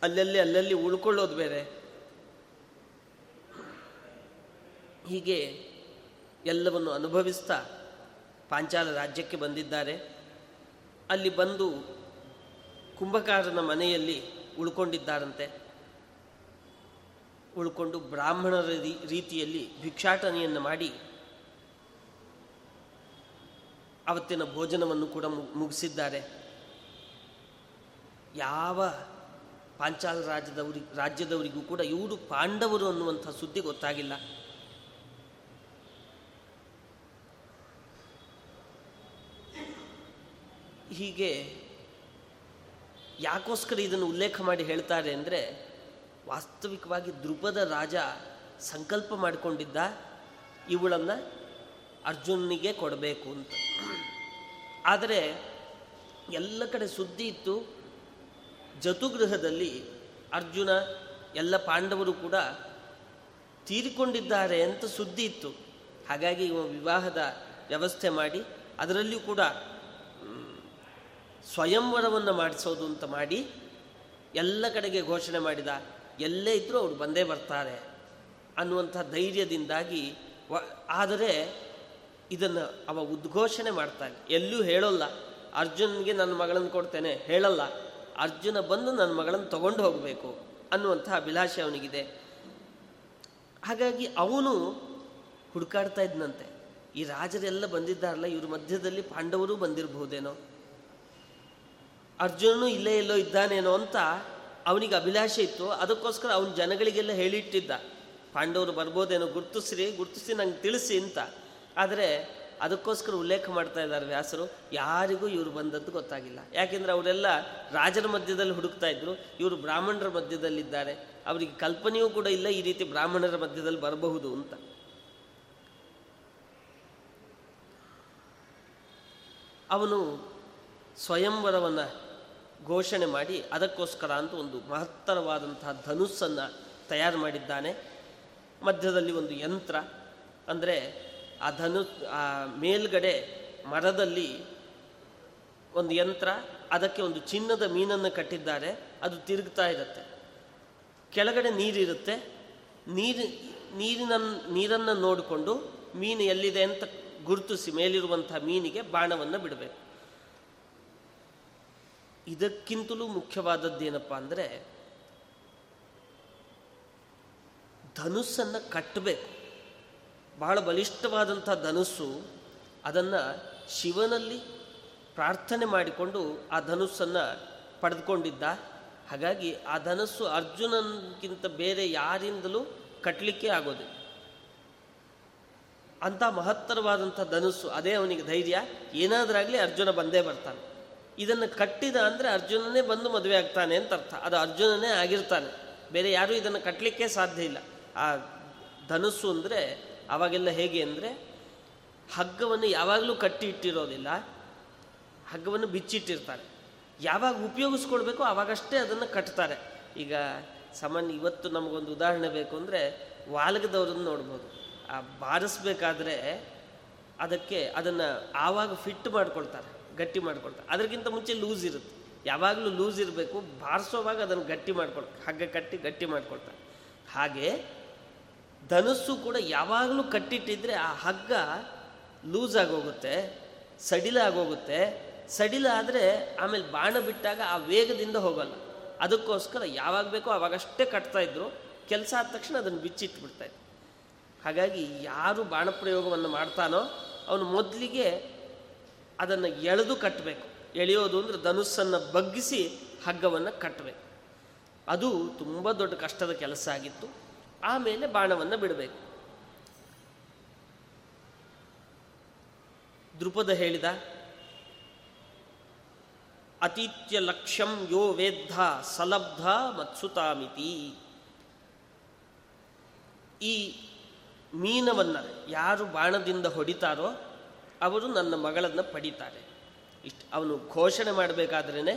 ಅಲ್ಲಲ್ಲಿ ಅಲ್ಲಲ್ಲಿ ಉಳ್ಕೊಳ್ಳೋದು ಬೇರೆ. ಹೀಗೆ ಎಲ್ಲವನ್ನು ಅನುಭವಿಸ್ತಾ ಪಾಂಚಾಲ ರಾಜ್ಯಕ್ಕೆ ಬಂದಿದ್ದಾರೆ. ಅಲ್ಲಿ ಬಂದು ಕುಂಭಕಾರನ ಮನೆಯಲ್ಲಿ ಉಳ್ಕೊಂಡಿದ್ದಾರಂತೆ. ಉಳ್ಕೊಂಡು ಬ್ರಾಹ್ಮಣರ ರೀತಿಯಲ್ಲಿ ಭಿಕ್ಷಾಟನೆಯನ್ನು ಮಾಡಿ ಅವತ್ತಿನ ಭೋಜನವನ್ನು ಕೂಡ ಮುಗಿಸಿದ್ದಾರೆ. ಯಾವ ಪಾಂಚಾಲ ರಾಜ್ಯದವರಿ, ರಾಜ್ಯದವರಿಗೂ ಕೂಡ ಇವರು ಪಾಂಡವರು ಅನ್ನುವಂಥ ಸುದ್ದಿ ಗೊತ್ತಾಗಿಲ್ಲ. ಹೀಗೆ ಯಾಕೋಸ್ಕರ ಇದನ್ನು ಉಲ್ಲೇಖ ಮಾಡಿ ಹೇಳ್ತಾರೆ ಅಂದರೆ ವಾಸ್ತವಿಕವಾಗಿ ದೃಪದ ರಾಜ ಸಂಕಲ್ಪ ಮಾಡಿಕೊಂಡಿದ್ದ ಇವಳನ್ನು ಅರ್ಜುನಿಗೆ ಕೊಡಬೇಕು ಅಂತ. ಆದರೆ ಎಲ್ಲ ಕಡೆ ಸುದ್ದಿ ಇತ್ತು, ಜತುಗೃಹದಲ್ಲಿ ಅರ್ಜುನ, ಎಲ್ಲ ಪಾಂಡವರು ಕೂಡ ತೀರಿಕೊಂಡಿದ್ದಾರೆ ಅಂತ ಸುದ್ದಿ ಇತ್ತು. ಹಾಗಾಗಿ ಇವ ವಿವಾಹದ ವ್ಯವಸ್ಥೆ ಮಾಡಿ, ಅದರಲ್ಲಿಯೂ ಕೂಡ ಸ್ವಯಂವರವನ್ನು ಮಾಡಿಸೋದು ಅಂತ ಮಾಡಿ ಎಲ್ಲ ಕಡೆಗೆ ಘೋಷಣೆ ಮಾಡಿದ. ಎಲ್ಲೇ ಇದ್ದರೂ ಅವರು ಬಂದೇ ಬರ್ತಾರೆ ಅನ್ನುವಂಥ ಧೈರ್ಯದಿಂದಾಗಿ ವ, ಆದರೆ ಇದನ್ನು ಅವ ಉದ್ಘೋಷಣೆ ಮಾಡ್ತಾನೆ. ಎಲ್ಲೂ ಹೇಳೋಲ್ಲ. ಅರ್ಜುನ್ಗೆ ನನ್ನ ಮಗಳನ್ನು ಕೊಡ್ತೇನೆ. ಹೇಳಲ್ಲ. ಅರ್ಜುನ ಬಂದು ನನ್ನ ಮಗಳನ್ನು ತಗೊಂಡು ಹೋಗಬೇಕು ಅನ್ನುವಂಥ ಅಭಿಲಾಷೆ ಅವನಿಗಿದೆ. ಹಾಗಾಗಿ ಅವನು ಹುಡುಕಾಡ್ತಾ ಇದ್ನಂತೆ. ಈ ರಾಜರೆಲ್ಲ ಬಂದಿದ್ದಾರಲ್ಲ, ಇವ್ರ ಮಧ್ಯದಲ್ಲಿ ಪಾಂಡವರು ಬಂದಿರಬಹುದೇನೋ. ಅರ್ಜುನನು ಇಲ್ಲೇ ಎಲ್ಲೋ ಇದ್ದಾನೇನೋ ಅಂತ ಅವನಿಗೆ ಅಭಿಲಾಷೆ ಇತ್ತು. ಅದಕ್ಕೋಸ್ಕರ ಅವನ ಜನಗಳಿಗೆಲ್ಲ ಹೇಳಿಟ್ಟಿದ್ದ. ಪಾಂಡವರು ಬರ್ಬೋದೇನೋ ಗುರ್ತಿಸ್ರಿ ಗುರ್ತಿಸಿ ನಂಗೆ ತಿಳಿಸಿ ಅಂತ. ಆದರೆ ಅದಕ್ಕೋಸ್ಕರ ಉಲ್ಲೇಖ ಮಾಡ್ತಾ ಇದ್ದಾರೆ ವ್ಯಾಸರು. ಯಾರಿಗೂ ಇವರು ಬಂದದ್ದು ಗೊತ್ತಾಗಿಲ್ಲ. ಯಾಕೆಂದರೆ ಅವರೆಲ್ಲ ರಾಜರ ಮಧ್ಯದಲ್ಲಿ ಹುಡುಕ್ತಾ ಇದ್ರು. ಇವರು ಬ್ರಾಹ್ಮಣರ ಮಧ್ಯದಲ್ಲಿದ್ದಾರೆ. ಅವರಿಗೆ ಕಲ್ಪನೆಯೂ ಕೂಡ ಇಲ್ಲ ಈ ರೀತಿ ಬ್ರಾಹ್ಮಣರ ಮಧ್ಯದಲ್ಲಿ ಬರಬಹುದು ಅಂತ. ಅವನು ಸ್ವಯಂವರವನ್ನು ಘೋಷಣೆ ಮಾಡಿ ಅದಕ್ಕೋಸ್ಕರ ಅಂತ ಒಂದು ಮಹತ್ತರವಾದಂತಹ ಧನುಸ್ಸನ್ನು ತಯಾರು ಮಾಡಿದ್ದಾನೆ. ಮಧ್ಯದಲ್ಲಿ ಒಂದು ಯಂತ್ರ. ಅಂದರೆ ಆ ಧನು ಆ ಮೇಲ್ಗಡೆ ಮರದಲ್ಲಿ ಒಂದು ಯಂತ್ರ, ಅದಕ್ಕೆ ಒಂದು ಚಿನ್ನದ ಮೀನನ್ನು ಕಟ್ಟಿದ್ದಾರೆ. ಅದು ತಿರುಗ್ತಾ ಇರುತ್ತೆ. ಕೆಳಗಡೆ ನೀರಿರುತ್ತೆ. ನೀರು, ನೀರಿನ, ನೀರನ್ನು ನೋಡಿಕೊಂಡು ಮೀನು ಎಲ್ಲಿದೆ ಅಂತ ಗುರುತಿಸಿ ಮೇಲಿರುವಂಥ ಮೀನಿಗೆ ಬಾಣವನ್ನು ಬಿಡಬೇಕು. ಇದಕ್ಕಿಂತಲೂ ಮುಖ್ಯವಾದದ್ದೇನಪ್ಪ ಅಂದರೆ ಧನುಸ್ಸನ್ನು ಕಟ್ಟಬೇಕು ಬಹಳ ಬಲಿಷ್ಠವಾದಂಥ ಧನುಸ್ಸು ಅದನ್ನು ಶಿವನಲ್ಲಿ ಪ್ರಾರ್ಥನೆ ಮಾಡಿಕೊಂಡು ಆ ಧನುಸ್ಸನ್ನು ಪಡೆದುಕೊಂಡಿದ್ದ. ಹಾಗಾಗಿ ಆ ಧನಸ್ಸು ಅರ್ಜುನನ್ಗಿಂತ ಬೇರೆ ಯಾರಿಂದಲೂ ಕಟ್ಟಲಿಕ್ಕೆ ಆಗೋದಿಲ್ಲ ಅಂಥ ಮಹತ್ತರವಾದಂಥ ಧನುಸ್ಸು, ಅದೇ ಅವನಿಗೆ ಧೈರ್ಯ. ಏನಾದರಾಗಲಿ ಅರ್ಜುನ ಬಂದೇ ಬರ್ತಾನೆ. ಇದನ್ನು ಕಟ್ಟಿದ ಅಂದರೆ ಅರ್ಜುನನೇ ಬಂದು ಮದುವೆ ಆಗ್ತಾನೆ ಅಂತ ಅರ್ಥ. ಅದು ಅರ್ಜುನನೇ ಆಗಿರ್ತಾನೆ. ಬೇರೆ ಯಾರೂ ಇದನ್ನು ಕಟ್ಟಲಿಕ್ಕೆ ಸಾಧ್ಯ ಇಲ್ಲ. ಆ ಧನುಸ್ಸು ಅಂದರೆ ಅವಾಗೆಲ್ಲ ಹೇಗೆ ಅಂದರೆ ಹಗ್ಗವನ್ನು ಯಾವಾಗಲೂ ಕಟ್ಟಿ ಇಟ್ಟಿರೋದಿಲ್ಲ. ಹಗ್ಗವನ್ನು ಬಿಚ್ಚಿಟ್ಟಿರ್ತಾರೆ. ಯಾವಾಗ ಉಪಯೋಗಿಸ್ಕೊಳ್ಬೇಕು ಆವಾಗಷ್ಟೇ ಅದನ್ನು ಕಟ್ತಾರೆ. ಈಗ ಸಾಮಾನ್ಯ ಇವತ್ತು ನಮಗೊಂದು ಉದಾಹರಣೆ ಬೇಕು ಅಂದರೆ ವಾಲ್ಗದವ್ರನ್ನ ನೋಡ್ಬೋದು. ಆ ಬಾರಿಸ್ಬೇಕಾದ್ರೆ ಅದಕ್ಕೆ ಅದನ್ನು ಆವಾಗ ಫಿಟ್ ಮಾಡ್ಕೊಳ್ತಾರೆ. ಗಟ್ಟಿ ಮಾಡ್ಕೊಳ್ತಾರೆ. ಅದಕ್ಕಿಂತ ಮುಂಚೆ ಲೂಸ್ ಇರುತ್ತೆ. ಯಾವಾಗಲೂ ಲೂಸ್ ಇರಬೇಕು, ಬಾರಿಸೋವಾಗ ಅದನ್ನು ಗಟ್ಟಿ ಮಾಡ್ಕೊಳ್ತ ಹಗ್ಗ ಕಟ್ಟಿ ಗಟ್ಟಿ ಮಾಡ್ಕೊಳ್ತಾರೆ. ಹಾಗೆ ಧನುಸ್ಸು ಕೂಡ ಯಾವಾಗಲೂ ಕಟ್ಟಿಟ್ಟಿದ್ರೆ ಆ ಹಗ್ಗ ಲೂಸ್ ಆಗೋಗುತ್ತೆ, ಸಡಿಲ ಆಗೋಗುತ್ತೆ. ಸಡಿಲ ಆದರೆ ಆಮೇಲೆ ಬಾಣ ಬಿಟ್ಟಾಗ ಆ ವೇಗದಿಂದ ಹೋಗಲ್ಲ. ಅದಕ್ಕೋಸ್ಕರ ಯಾವಾಗ ಬೇಕೋ ಅವಾಗಷ್ಟೇ ಕಟ್ತಾ ಇದ್ರು. ಕೆಲಸ ಆದ ತಕ್ಷಣ ಅದನ್ನು ಬಿಚ್ಚಿಟ್ಬಿಡ್ತಾ ಇದ್ರು. ಹಾಗಾಗಿ ಯಾರು ಬಾಣ ಪ್ರಯೋಗವನ್ನು ಮಾಡ್ತಾನೋ, ಅವನು ಮೊದಲಿಗೆ ಅದನ್ನು ಎಳೆದು ಕಟ್ಟಬೇಕು ಎಳೆಯೋದು ಅಂದರೆ ಧನುಸ್ಸನ್ನು ಬಗ್ಗಿಸಿ ಹಗ್ಗವನ್ನು ಕಟ್ಟಬೇಕು ಅದು ತುಂಬ ದೊಡ್ಡ ಕಷ್ಟದ ಕೆಲಸ ಆಗಿತ್ತು. ಆಮೇಲೆ ಬಾಣವನ್ನು ಬಿಡಬೇಕು. ದೃಪದ ಹೇಳಿದ, ಅತೀತ್ಯ ಲಕ್ಷ್ಯಂ ಯೋ ವೇದ್ಧ ಸಲಬ್ಧ ಮತ್ಸುತಾಮಿತಿ. ಈ ಮೀನವನ್ನು ಯಾರು ಬಾಣದಿಂದ ಹೊಡಿತಾರೋ ಅವರು ನನ್ನ ಮಗಳನ್ನು ಪಡಿತಾರೆ. ಇಷ್ಟು ಅವನು ಘೋಷಣೆ ಮಾಡಬೇಕಾದ್ರೇ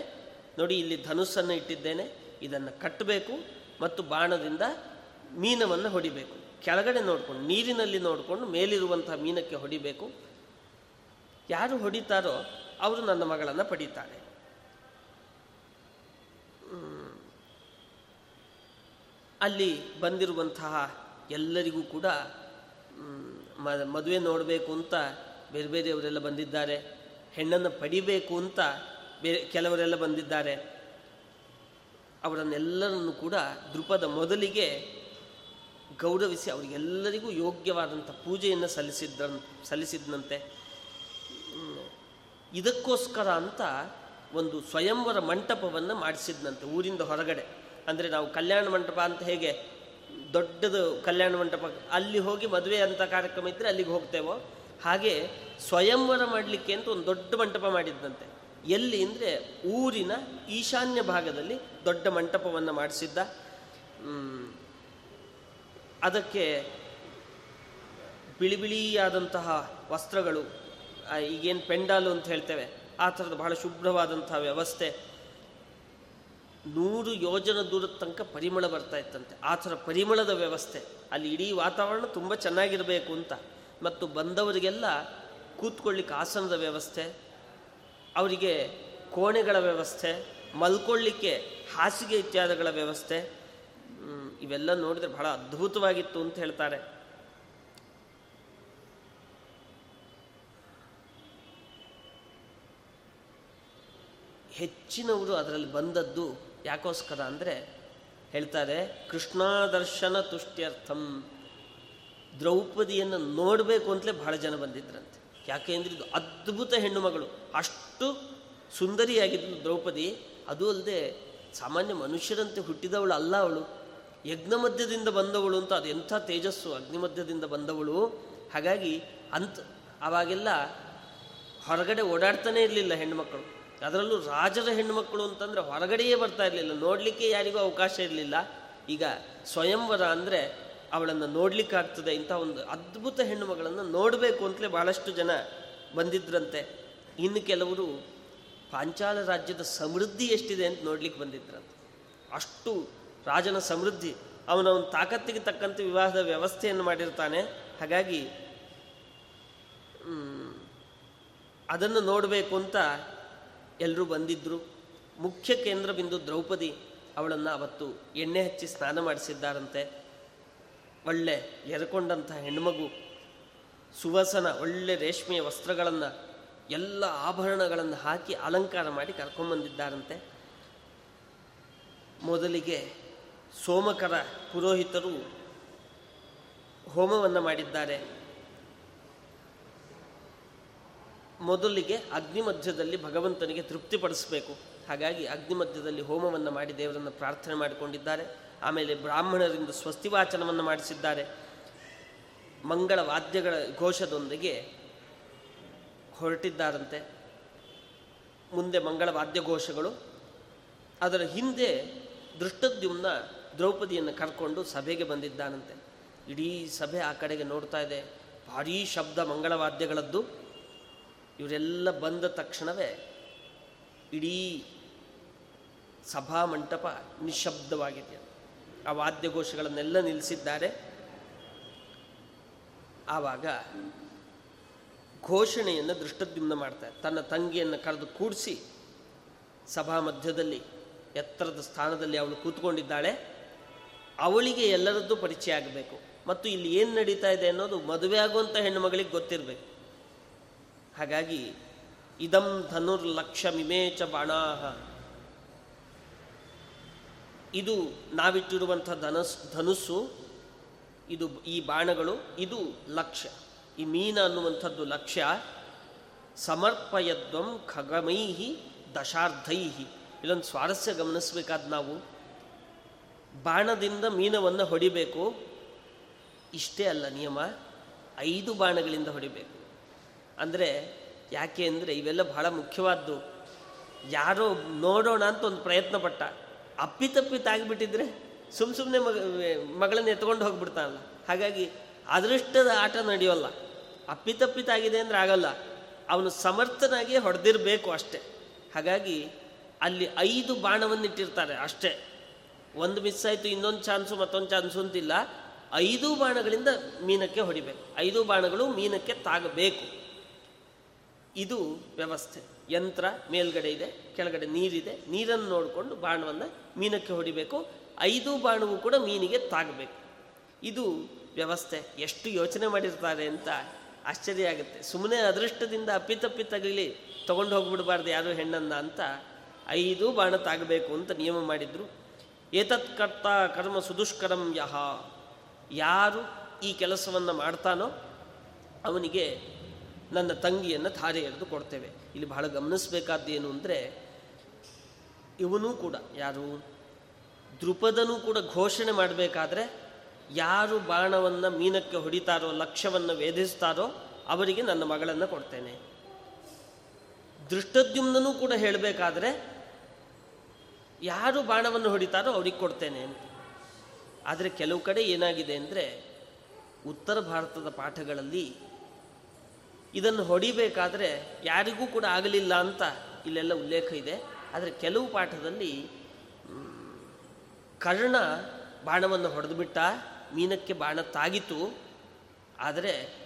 ನೋಡಿ ಇಲ್ಲಿ ಧನುಸ್ಸನ್ನು ಇಟ್ಟಿದ್ದೇನೆ, ಇದನ್ನು ಕಟ್ಟಬೇಕು ಮತ್ತು ಬಾಣದಿಂದ ಮೀನವನ್ನು ಹೊಡಿಬೇಕು. ಕೆಳಗಡೆ ನೋಡಿಕೊಂಡು, ನೀರಿನಲ್ಲಿ ನೋಡಿಕೊಂಡು ಮೇಲಿರುವಂಥ ಮೀನಕ್ಕೆ ಹೊಡಿಬೇಕು. ಯಾರು ಹೊಡಿತಾರೋ ಅವರು ನನ್ನ ಮಗಳನ್ನು ಪಡಿತಾರೆ. ಅಲ್ಲಿ ಬಂದಿರುವಂತಹ ಎಲ್ಲರಿಗೂ ಕೂಡ ಮದುವೆ ನೋಡಬೇಕು ಅಂತ ಬೇರೆ ಬೇರೆಯವರೆಲ್ಲ ಬಂದಿದ್ದಾರೆ. ಹೆಣ್ಣನ್ನು ಪಡಿಬೇಕು ಅಂತ ಬೇರೆ ಕೆಲವರೆಲ್ಲ ಬಂದಿದ್ದಾರೆ. ಅವರನ್ನೆಲ್ಲರನ್ನು ಕೂಡ ದೃಪದ ಮೊದಲಿಗೆ ಗೌರವಿಸಿ ಅವರಿಗೆಲ್ಲರಿಗೂ ಯೋಗ್ಯವಾದಂಥ ಪೂಜೆಯನ್ನು ಸಲ್ಲಿಸಿದ್ದ ಸಲ್ಲಿಸಿದ್ನಂತೆ. ಇದಕ್ಕೋಸ್ಕರ ಅಂತ ಒಂದು ಸ್ವಯಂವರ ಮಂಟಪವನ್ನು ಮಾಡಿಸಿದ್ನಂತೆ ಊರಿಂದ ಹೊರಗಡೆ. ಅಂದರೆ ನಾವು ಕಲ್ಯಾಣ ಮಂಟಪ ಅಂತ ಹೇಗೆ ದೊಡ್ಡದು ಕಲ್ಯಾಣ ಮಂಟಪ, ಅಲ್ಲಿ ಹೋಗಿ ಮದುವೆ ಅಂತ ಕಾರ್ಯಕ್ರಮ ಇದ್ದರೆ ಅಲ್ಲಿಗೆ ಹೋಗ್ತೇವೋ ಹಾಗೆ ಸ್ವಯಂವರ ಮಾಡಲಿಕ್ಕೆ ಅಂತ ಒಂದು ದೊಡ್ಡ ಮಂಟಪ ಮಾಡಿದ್ದಂತೆ. ಎಲ್ಲಿ ಅಂದರೆ ಊರಿನ ಈಶಾನ್ಯ ಭಾಗದಲ್ಲಿ ದೊಡ್ಡ ಮಂಟಪವನ್ನು ಮಾಡಿಸಿದ್ದ. ಅದಕ್ಕೆ ಬಿಳಿ ಬಿಳಿಯಾದಂತಹ ವಸ್ತ್ರಗಳು ಈಗೇನು ಪೆಂಡಾಲು ಅಂತ ಹೇಳ್ತೇವೆ, ಆ ಥರದ ಬಹಳ ಶುಭ್ರವಾದಂತಹ ವ್ಯವಸ್ಥೆ. ನೂರು ಯೋಜನ ದೂರದ ತನಕ ಪರಿಮಳ ಬರ್ತಾ ಇತ್ತಂತೆ. ಆ ಥರ ಪರಿಮಳದ ವ್ಯವಸ್ಥೆ. ಅಲ್ಲಿ ಇಡೀ ವಾತಾವರಣ ತುಂಬ ಚೆನ್ನಾಗಿರಬೇಕು ಅಂತ. ಮತ್ತು ಬಂದವರಿಗೆಲ್ಲ ಕೂತ್ಕೊಳ್ಳಿಕ್ಕೆ ಆಸನದ ವ್ಯವಸ್ಥೆ, ಅವರಿಗೆ ಕೋಣೆಗಳ ವ್ಯವಸ್ಥೆ, ಮಲ್ಕೊಳ್ಳಿಕ್ಕೆ ಹಾಸಿಗೆ ಇತ್ಯಾದಿಗಳ ವ್ಯವಸ್ಥೆ ಇವೆಲ್ಲ ನೋಡಿದರೆ ಬಹಳ ಅದ್ಭುತವಾಗಿತ್ತು ಅಂತ ಹೇಳ್ತಾರೆ. ಹೆಚ್ಚಿನವರು ಅದರಲ್ಲಿ ಬಂದದ್ದು ಯಾಕೋಸ್ಕರ ಅಂದರೆ ಹೇಳ್ತಾರೆ, ಕೃಷ್ಣಾದರ್ಶನ ತುಷ್ಟ್ಯರ್ಥಂ. ದ್ರೌಪದಿಯನ್ನು ನೋಡಬೇಕು ಅಂತಲೇ ಬಹಳ ಜನ ಬಂದಿದ್ರಂತೆ. ಅಂದರೆ ಇದು ಅದ್ಭುತ ಹೆಣ್ಣು ಮಗಳು. ಅಷ್ಟು ಸುಂದರಿಯಾಗಿದ್ದು ದ್ರೌಪದಿ, ಅದು ಅಲ್ಲದೆ ಸಾಮಾನ್ಯ ಮನುಷ್ಯರಂತೆ ಹುಟ್ಟಿದವಳು ಅಲ್ಲ ಅವಳು. ಯಜ್ಞ ಮಧ್ಯದಿಂದ ಬಂದವಳು ಅಂತ ಅದು ಎಂಥ ತೇಜಸ್ಸು, ಅಗ್ನಿ ಮಧ್ಯದಿಂದ ಬಂದವಳು. ಹಾಗಾಗಿ ಅಂತ ಆವಾಗೆಲ್ಲ ಹೊರಗಡೆ ಓಡಾಡ್ತಾನೇ ಇರಲಿಲ್ಲ ಹೆಣ್ಣುಮಕ್ಕಳು ಅದರಲ್ಲೂ ರಾಜರ ಹೆಣ್ಣುಮಕ್ಕಳು ಅಂತಂದರೆ ಹೊರಗಡೆಯೇ ಬರ್ತಾ ಇರಲಿಲ್ಲ. ನೋಡಲಿಕ್ಕೆ ಯಾರಿಗೂ ಅವಕಾಶ ಇರಲಿಲ್ಲ. ಈಗ ಸ್ವಯಂವರ ಅಂದರೆ ಅವಳನ್ನು ನೋಡಲಿಕ್ಕಾಗ್ತದೆ, ಇಂಥ ಒಂದು ಅದ್ಭುತ ಹೆಣ್ಣುಮಗಳನ್ನು ನೋಡಬೇಕು ಅಂತಲೇ ಭಾಳಷ್ಟು ಜನ ಬಂದಿದ್ರಂತೆ. ಇನ್ನು ಕೆಲವರು ಪಾಂಚಾಲ ರಾಜ್ಯದ ಸಮೃದ್ಧಿ ಎಷ್ಟಿದೆ ಅಂತ ನೋಡ್ಲಿಕ್ಕೆ ಬಂದಿದ್ರಂತೆ. ಅಷ್ಟು ರಾಜನ ಸಮೃದ್ಧಿ, ಅವನ ಒಂದು ತಾಕತ್ತಿಗೆ ತಕ್ಕಂತೆ ವಿವಾಹದ ವ್ಯವಸ್ಥೆಯನ್ನು ಮಾಡಿರ್ತಾನೆ. ಹಾಗಾಗಿ ಅದನ್ನು ನೋಡಬೇಕು ಅಂತ ಎಲ್ಲರೂ ಬಂದಿದ್ದರು ಮುಖ್ಯ ಕೇಂದ್ರ ಬಿಂದು ದ್ರೌಪದಿ ಅವಳನ್ನು ಅವತ್ತು ಎಣ್ಣೆ ಹಚ್ಚಿ ಸ್ನಾನ ಮಾಡಿಸಿದ್ದಾರಂತೆ. ಒಳ್ಳೆ ಎರ್ಕೊಂಡಂಥ ಹೆಣ್ಮಗು, ಸುವಸನ, ಒಳ್ಳೆ ರೇಷ್ಮೆಯ ವಸ್ತ್ರಗಳನ್ನು, ಎಲ್ಲ ಆಭರಣಗಳನ್ನು ಹಾಕಿ ಅಲಂಕಾರ ಮಾಡಿ ಕರ್ಕೊಂಬಂದಿದ್ದಾರಂತೆ. ಮೊದಲಿಗೆ ಸೋಮಕರ ಪುರೋಹಿತರು ಹೋಮವನ್ನು ಮಾಡಿದ್ದಾರೆ. ಮೊದಲಿಗೆ ಅಗ್ನಿ ಮಧ್ಯದಲ್ಲಿ ಭಗವಂತನಿಗೆ ತೃಪ್ತಿಪಡಿಸಬೇಕು. ಹಾಗಾಗಿ ಅಗ್ನಿ ಮಧ್ಯದಲ್ಲಿ ಹೋಮವನ್ನು ಮಾಡಿ ದೇವರನ್ನು ಪ್ರಾರ್ಥನೆ ಮಾಡಿಕೊಂಡಿದ್ದಾರೆ. ಆಮೇಲೆ ಬ್ರಾಹ್ಮಣರಿಂದ ಸ್ವಸ್ತಿವಾಚನವನ್ನು ಮಾಡಿಸಿದ್ದಾರೆ. ಮಂಗಳ ವಾದ್ಯಗಳ ಘೋಷದೊಂದಿಗೆ ಹೊರಟಿದ್ದಾರಂತೆ. ಮುಂದೆ ಮಂಗಳ ವಾದ್ಯಘೋಷಗಳು ಅದರ ಹಿಂದೆ ದೃಷ್ಟದ್ಯುಮ್ನ ದ್ರೌಪದಿಯನ್ನು ಕರ್ಕೊಂಡು ಸಭೆಗೆ ಬಂದಿದ್ದಾನಂತೆ. ಇಡೀ ಸಭೆ ಆ ಕಡೆಗೆ ನೋಡ್ತಾ ಇದೆ. ಭಾರೀ ಶಬ್ದ ಮಂಗಳವಾದ್ಯಗಳದ್ದು ಇವರೆಲ್ಲ ಬಂದ ತಕ್ಷಣವೇ ಇಡೀ ಸಭಾ ಮಂಟಪ ನಿಶಬ್ದವಾಗಿದೆ. ಆ ವಾದ್ಯಘೋಷಗಳನ್ನೆಲ್ಲ ನಿಲ್ಲಿಸಿದ್ದಾರೆ. ಆವಾಗ ಘೋಷಣೆಯನ್ನು ದೃಷ್ಟದ್ಯುಮ್ನ ಮಾಡ್ತಾರೆ. ತನ್ನ ತಂಗಿಯನ್ನು ಕರೆದು ಕೂಡಿಸಿ ಸಭಾ ಮಧ್ಯದಲ್ಲಿ, ಎತ್ತರದ ಸ್ಥಾನದಲ್ಲಿ ಅವಳು ಕೂತ್ಕೊಂಡಿದ್ದಾಳೆ. ಅವಳಿಗೆ ಎಲ್ಲರದ್ದು ಪರಿಚಯ ಆಗಬೇಕು. ಮತ್ತು ಇಲ್ಲಿ ಏನು ನಡೀತಾ ಇದೆ ಅನ್ನೋದು ಮದುವೆ ಆಗುವಂಥ ಹೆಣ್ಣು ಮಗಳಿಗೆ ಗೊತ್ತಿರಬೇಕು. ಹಾಗಾಗಿ ಇದಂ ಧನುರ್ಲಕ್ಷ ಮಿಮೇಚ ಬಾಣಾಹ. ಇದು ನಾವಿಟ್ಟಿರುವಂಥ ಧನಸ್, ಧನುಸ್ಸು, ಇದು ಈ ಬಾಣಗಳು, ಇದು ಲಕ್ಷ್ಯ ಈ ಮೀನ ಅನ್ನುವಂಥದ್ದು ಲಕ್ಷ್ಯ ಸಮರ್ಪಯದ್ವಂ ಖಗಮೈಹಿ ದಶಾರ್ಧೈಹಿ. ಇಲ್ಲೊಂದು ಸ್ವಾರಸ್ಯ ಗಮನಿಸಬೇಕಾದ ನಾವು. ಬಾಣದಿಂದ ಮೀನವನ್ನು ಹೊಡಿಬೇಕು. ಇಷ್ಟೇ ಅಲ್ಲ ನಿಯಮ. ಐದು ಬಾಣಗಳಿಂದ ಹೊಡಿಬೇಕು. ಅಂದರೆ ಯಾಕೆ ಅಂದರೆ ಇವೆಲ್ಲ ಬಹಳ ಮುಖ್ಯವಾದ್ದು. ಯಾರೋ ನೋಡೋಣ ಅಂತ ಒಂದು ಪ್ರಯತ್ನ ಪಟ್ಟ ಅಪ್ಪಿತಪ್ಪಿತಾಗಿಬಿಟ್ಟಿದ್ರೆ ಸುಮ್ಮ ಸುಮ್ಮನೆ ಮಗ, ಮಗಳನ್ನ ಎತ್ಕೊಂಡು ಹೋಗ್ಬಿಡ್ತಾನಲ್ಲ. ಹಾಗಾಗಿ ಅದೃಷ್ಟದ ಆಟ ನಡೆಯೋಲ್ಲ. ಅಪ್ಪಿತಪ್ಪಿತಾಗಿದೆ ಅಂದರೆ ಆಗಲ್ಲ. ಅವನು ಸಮರ್ಥನಾಗಿ ಹೊಡೆದಿರಬೇಕು ಅಷ್ಟೆ. ಹಾಗಾಗಿ ಅಲ್ಲಿ ಐದು ಬಾಣವನ್ನು ಇಟ್ಟಿರ್ತಾರೆ ಅಷ್ಟೇ. ಒಂದು ಮಿಸ್ ಆಯಿತು, ಇನ್ನೊಂದು ಚಾನ್ಸು ಮತ್ತೊಂದು ಚಾನ್ಸು ಅಂತಿಲ್ಲ. ಐದು ಬಾಣಗಳಿಂದ ಮೀನಕ್ಕೆ ಹೊಡಿಬೇಕು. ಐದು ಬಾಣಗಳು ಮೀನಕ್ಕೆ ತಾಗಬೇಕು. ಇದು ವ್ಯವಸ್ಥೆ. ಯಂತ್ರ ಮೇಲ್ಗಡೆ ಇದೆ, ಕೆಳಗಡೆ ನೀರಿದೆ. ನೀರನ್ನು ನೋಡಿಕೊಂಡು ಬಾಣವನ್ನು ಮೀನಕ್ಕೆ ಹೊಡಿಬೇಕು. ಐದು ಬಾಣವು ಕೂಡ ಮೀನಿಗೆ ತಾಗಬೇಕು. ಇದು ವ್ಯವಸ್ಥೆ. ಎಷ್ಟು ಯೋಚನೆ ಮಾಡಿರ್ತಾರೆ ಅಂತ ಆಶ್ಚರ್ಯ ಆಗುತ್ತೆ. ಸುಮ್ಮನೆ ಅದೃಷ್ಟದಿಂದ ಅಪ್ಪಿತಪ್ಪಿ ತಗಲಿ ತೊಗೊಂಡು ಹೋಗ್ಬಿಡಬಾರ್ದು ಯಾರು ಹೆಣ್ಣನ್ನ ಅಂತ ಐದು ಬಾಣ ತಾಗಬೇಕು ಅಂತ ನಿಯಮ ಮಾಡಿದ್ರು. ಏತತ್ಕರ್ತ ಕರ್ಮ ಸುದುಷ್ಕರಂ ಯಹ. ಯಾರು ಈ ಕೆಲಸವನ್ನು ಮಾಡ್ತಾನೋ ಅವನಿಗೆ ನನ್ನ ತಂಗಿಯನ್ನು ಧಾರೆ ಎಳೆದು ಕೊಡ್ತೇವೆ. ಇಲ್ಲಿ ಬಹಳ ಗಮನಿಸಬೇಕಾದ್ದೇನು ಅಂದರೆ, ಇವನೂ ಕೂಡ, ಯಾರು? ದೃಪದನೂ ಕೂಡ ಘೋಷಣೆ ಮಾಡಬೇಕಾದ್ರೆ, ಯಾರು ಬಾಣವನ್ನು ಮೀನಕ್ಕೆ ಹೊಡಿತಾರೋ, ಲಕ್ಷ್ಯವನ್ನು ವೇಧಿಸ್ತಾರೋ, ಅವರಿಗೆ ನನ್ನ ಮಗಳನ್ನು ಕೊಡ್ತೇನೆ. ದೃಷ್ಟದ್ಯುಮ್ನೂ ಕೂಡ ಹೇಳಬೇಕಾದ್ರೆ, ಯಾರು ಬಾಣವನ್ನು ಹೊಡಿತಾರೋ ಅವ್ರಿಗೆ ಕೊಡ್ತೇನೆ ಅಂತ. ಆದರೆ ಕೆಲವು ಕಡೆ ಏನಾಗಿದೆ ಅಂದರೆ, ಉತ್ತರ ಭಾರತದ ಪಾಠಗಳಲ್ಲಿ ಇದನ್ನು ಹೊಡಿಬೇಕಾದ್ರೆ ಯಾರಿಗೂ ಕೂಡ ಆಗಲಿಲ್ಲ ಅಂತ ಇಲ್ಲೆಲ್ಲ ಉಲ್ಲೇಖ ಇದೆ. ಆದರೆ ಕೆಲವು ಪಾಠದಲ್ಲಿ ಕರ್ಣ ಬಾಣವನ್ನು ಹೊಡೆದುಬಿಟ್ಟ, ಮೀನಕ್ಕೆ ಬಾಣ ತಾಗಿತು. ಆದರೆ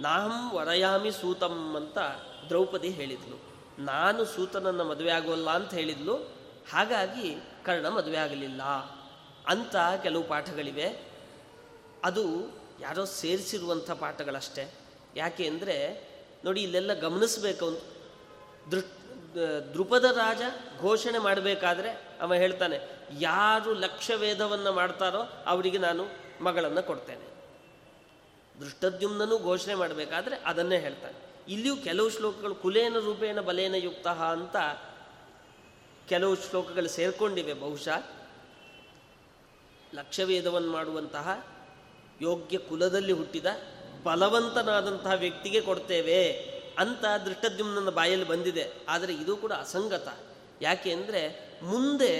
ನಾಹಂ ವರಯಾಮಿ ಸೂತಂ ಅಂತ ದ್ರೌಪದಿ ಹೇಳಿದ್ಲು. ನಾನು ಸೂತನನ್ನು ಮದುವೆ ಆಗೋಲ್ಲ ಅಂತ ಹೇಳಿದ್ಲು. ಹಾಗಾಗಿ ಕರ್ಣ ಮದುವೆ ಆಗಲಿಲ್ಲ ಅಂತ ಕೆಲವು ಪಾಠಗಳಿವೆ. ಅದು ಯಾರೋ ಸೇರಿಸಿರುವಂಥ ಪಾಠಗಳಷ್ಟೇ. ಯಾಕೆ ಅಂದರೆ ನೋಡಿ, ಇಲ್ಲೆಲ್ಲ ಗಮನಿಸಬೇಕು ಅಂತ. ದೃಪದ ರಾಜ ಘೋಷಣೆ ಮಾಡಬೇಕಾದ್ರೆ ಅವ ಹೇಳ್ತಾನೆ, ಯಾರು ಲಕ್ಷ್ಯ ವೇದವನ್ನು ಮಾಡ್ತಾರೋ ಅವರಿಗೆ ನಾನು ಮಗಳನ್ನು ಕೊಡ್ತೇನೆ. ದೃಷ್ಟದ್ಯುಮ್ನೂ ಘೋಷಣೆ ಮಾಡಬೇಕಾದ್ರೆ ಅದನ್ನೇ ಹೇಳ್ತಾನೆ. ಇಲ್ಲಿಯೂ ಕೆಲವು ಶ್ಲೋಕಗಳು ಕುಲೇನ ರೂಪೇಣ ಬಲೇನ ಯುಕ್ತ ಅಂತ ಕೆಲವು ಶ್ಲೋಕಗಳು ಸೇರ್ಕೊಂಡಿವೆ. ಬಹುಶಃ ಲಕ್ಷ್ಯವೇದವನ್ನು ಮಾಡುವಂತಹ ಯೋಗ್ಯ ಕುಲದಲ್ಲಿ ಹುಟ್ಟಿದ ಬಲವಂತನಾದಂತಹ ವ್ಯಕ್ತಿಗೆ ಕೊಡ್ತೇವೆ ಅಂತ ದೃಷ್ಟದ್ಯುಮ್ನ ಬಾಯಲ್ಲಿ ಬಂದಿದೆ. ಆದರೆ ಇದು ಕೂಡ ಅಸಂಗತ. ಯಾಕೆ ಅಂದರೆ ಮುಂದೆ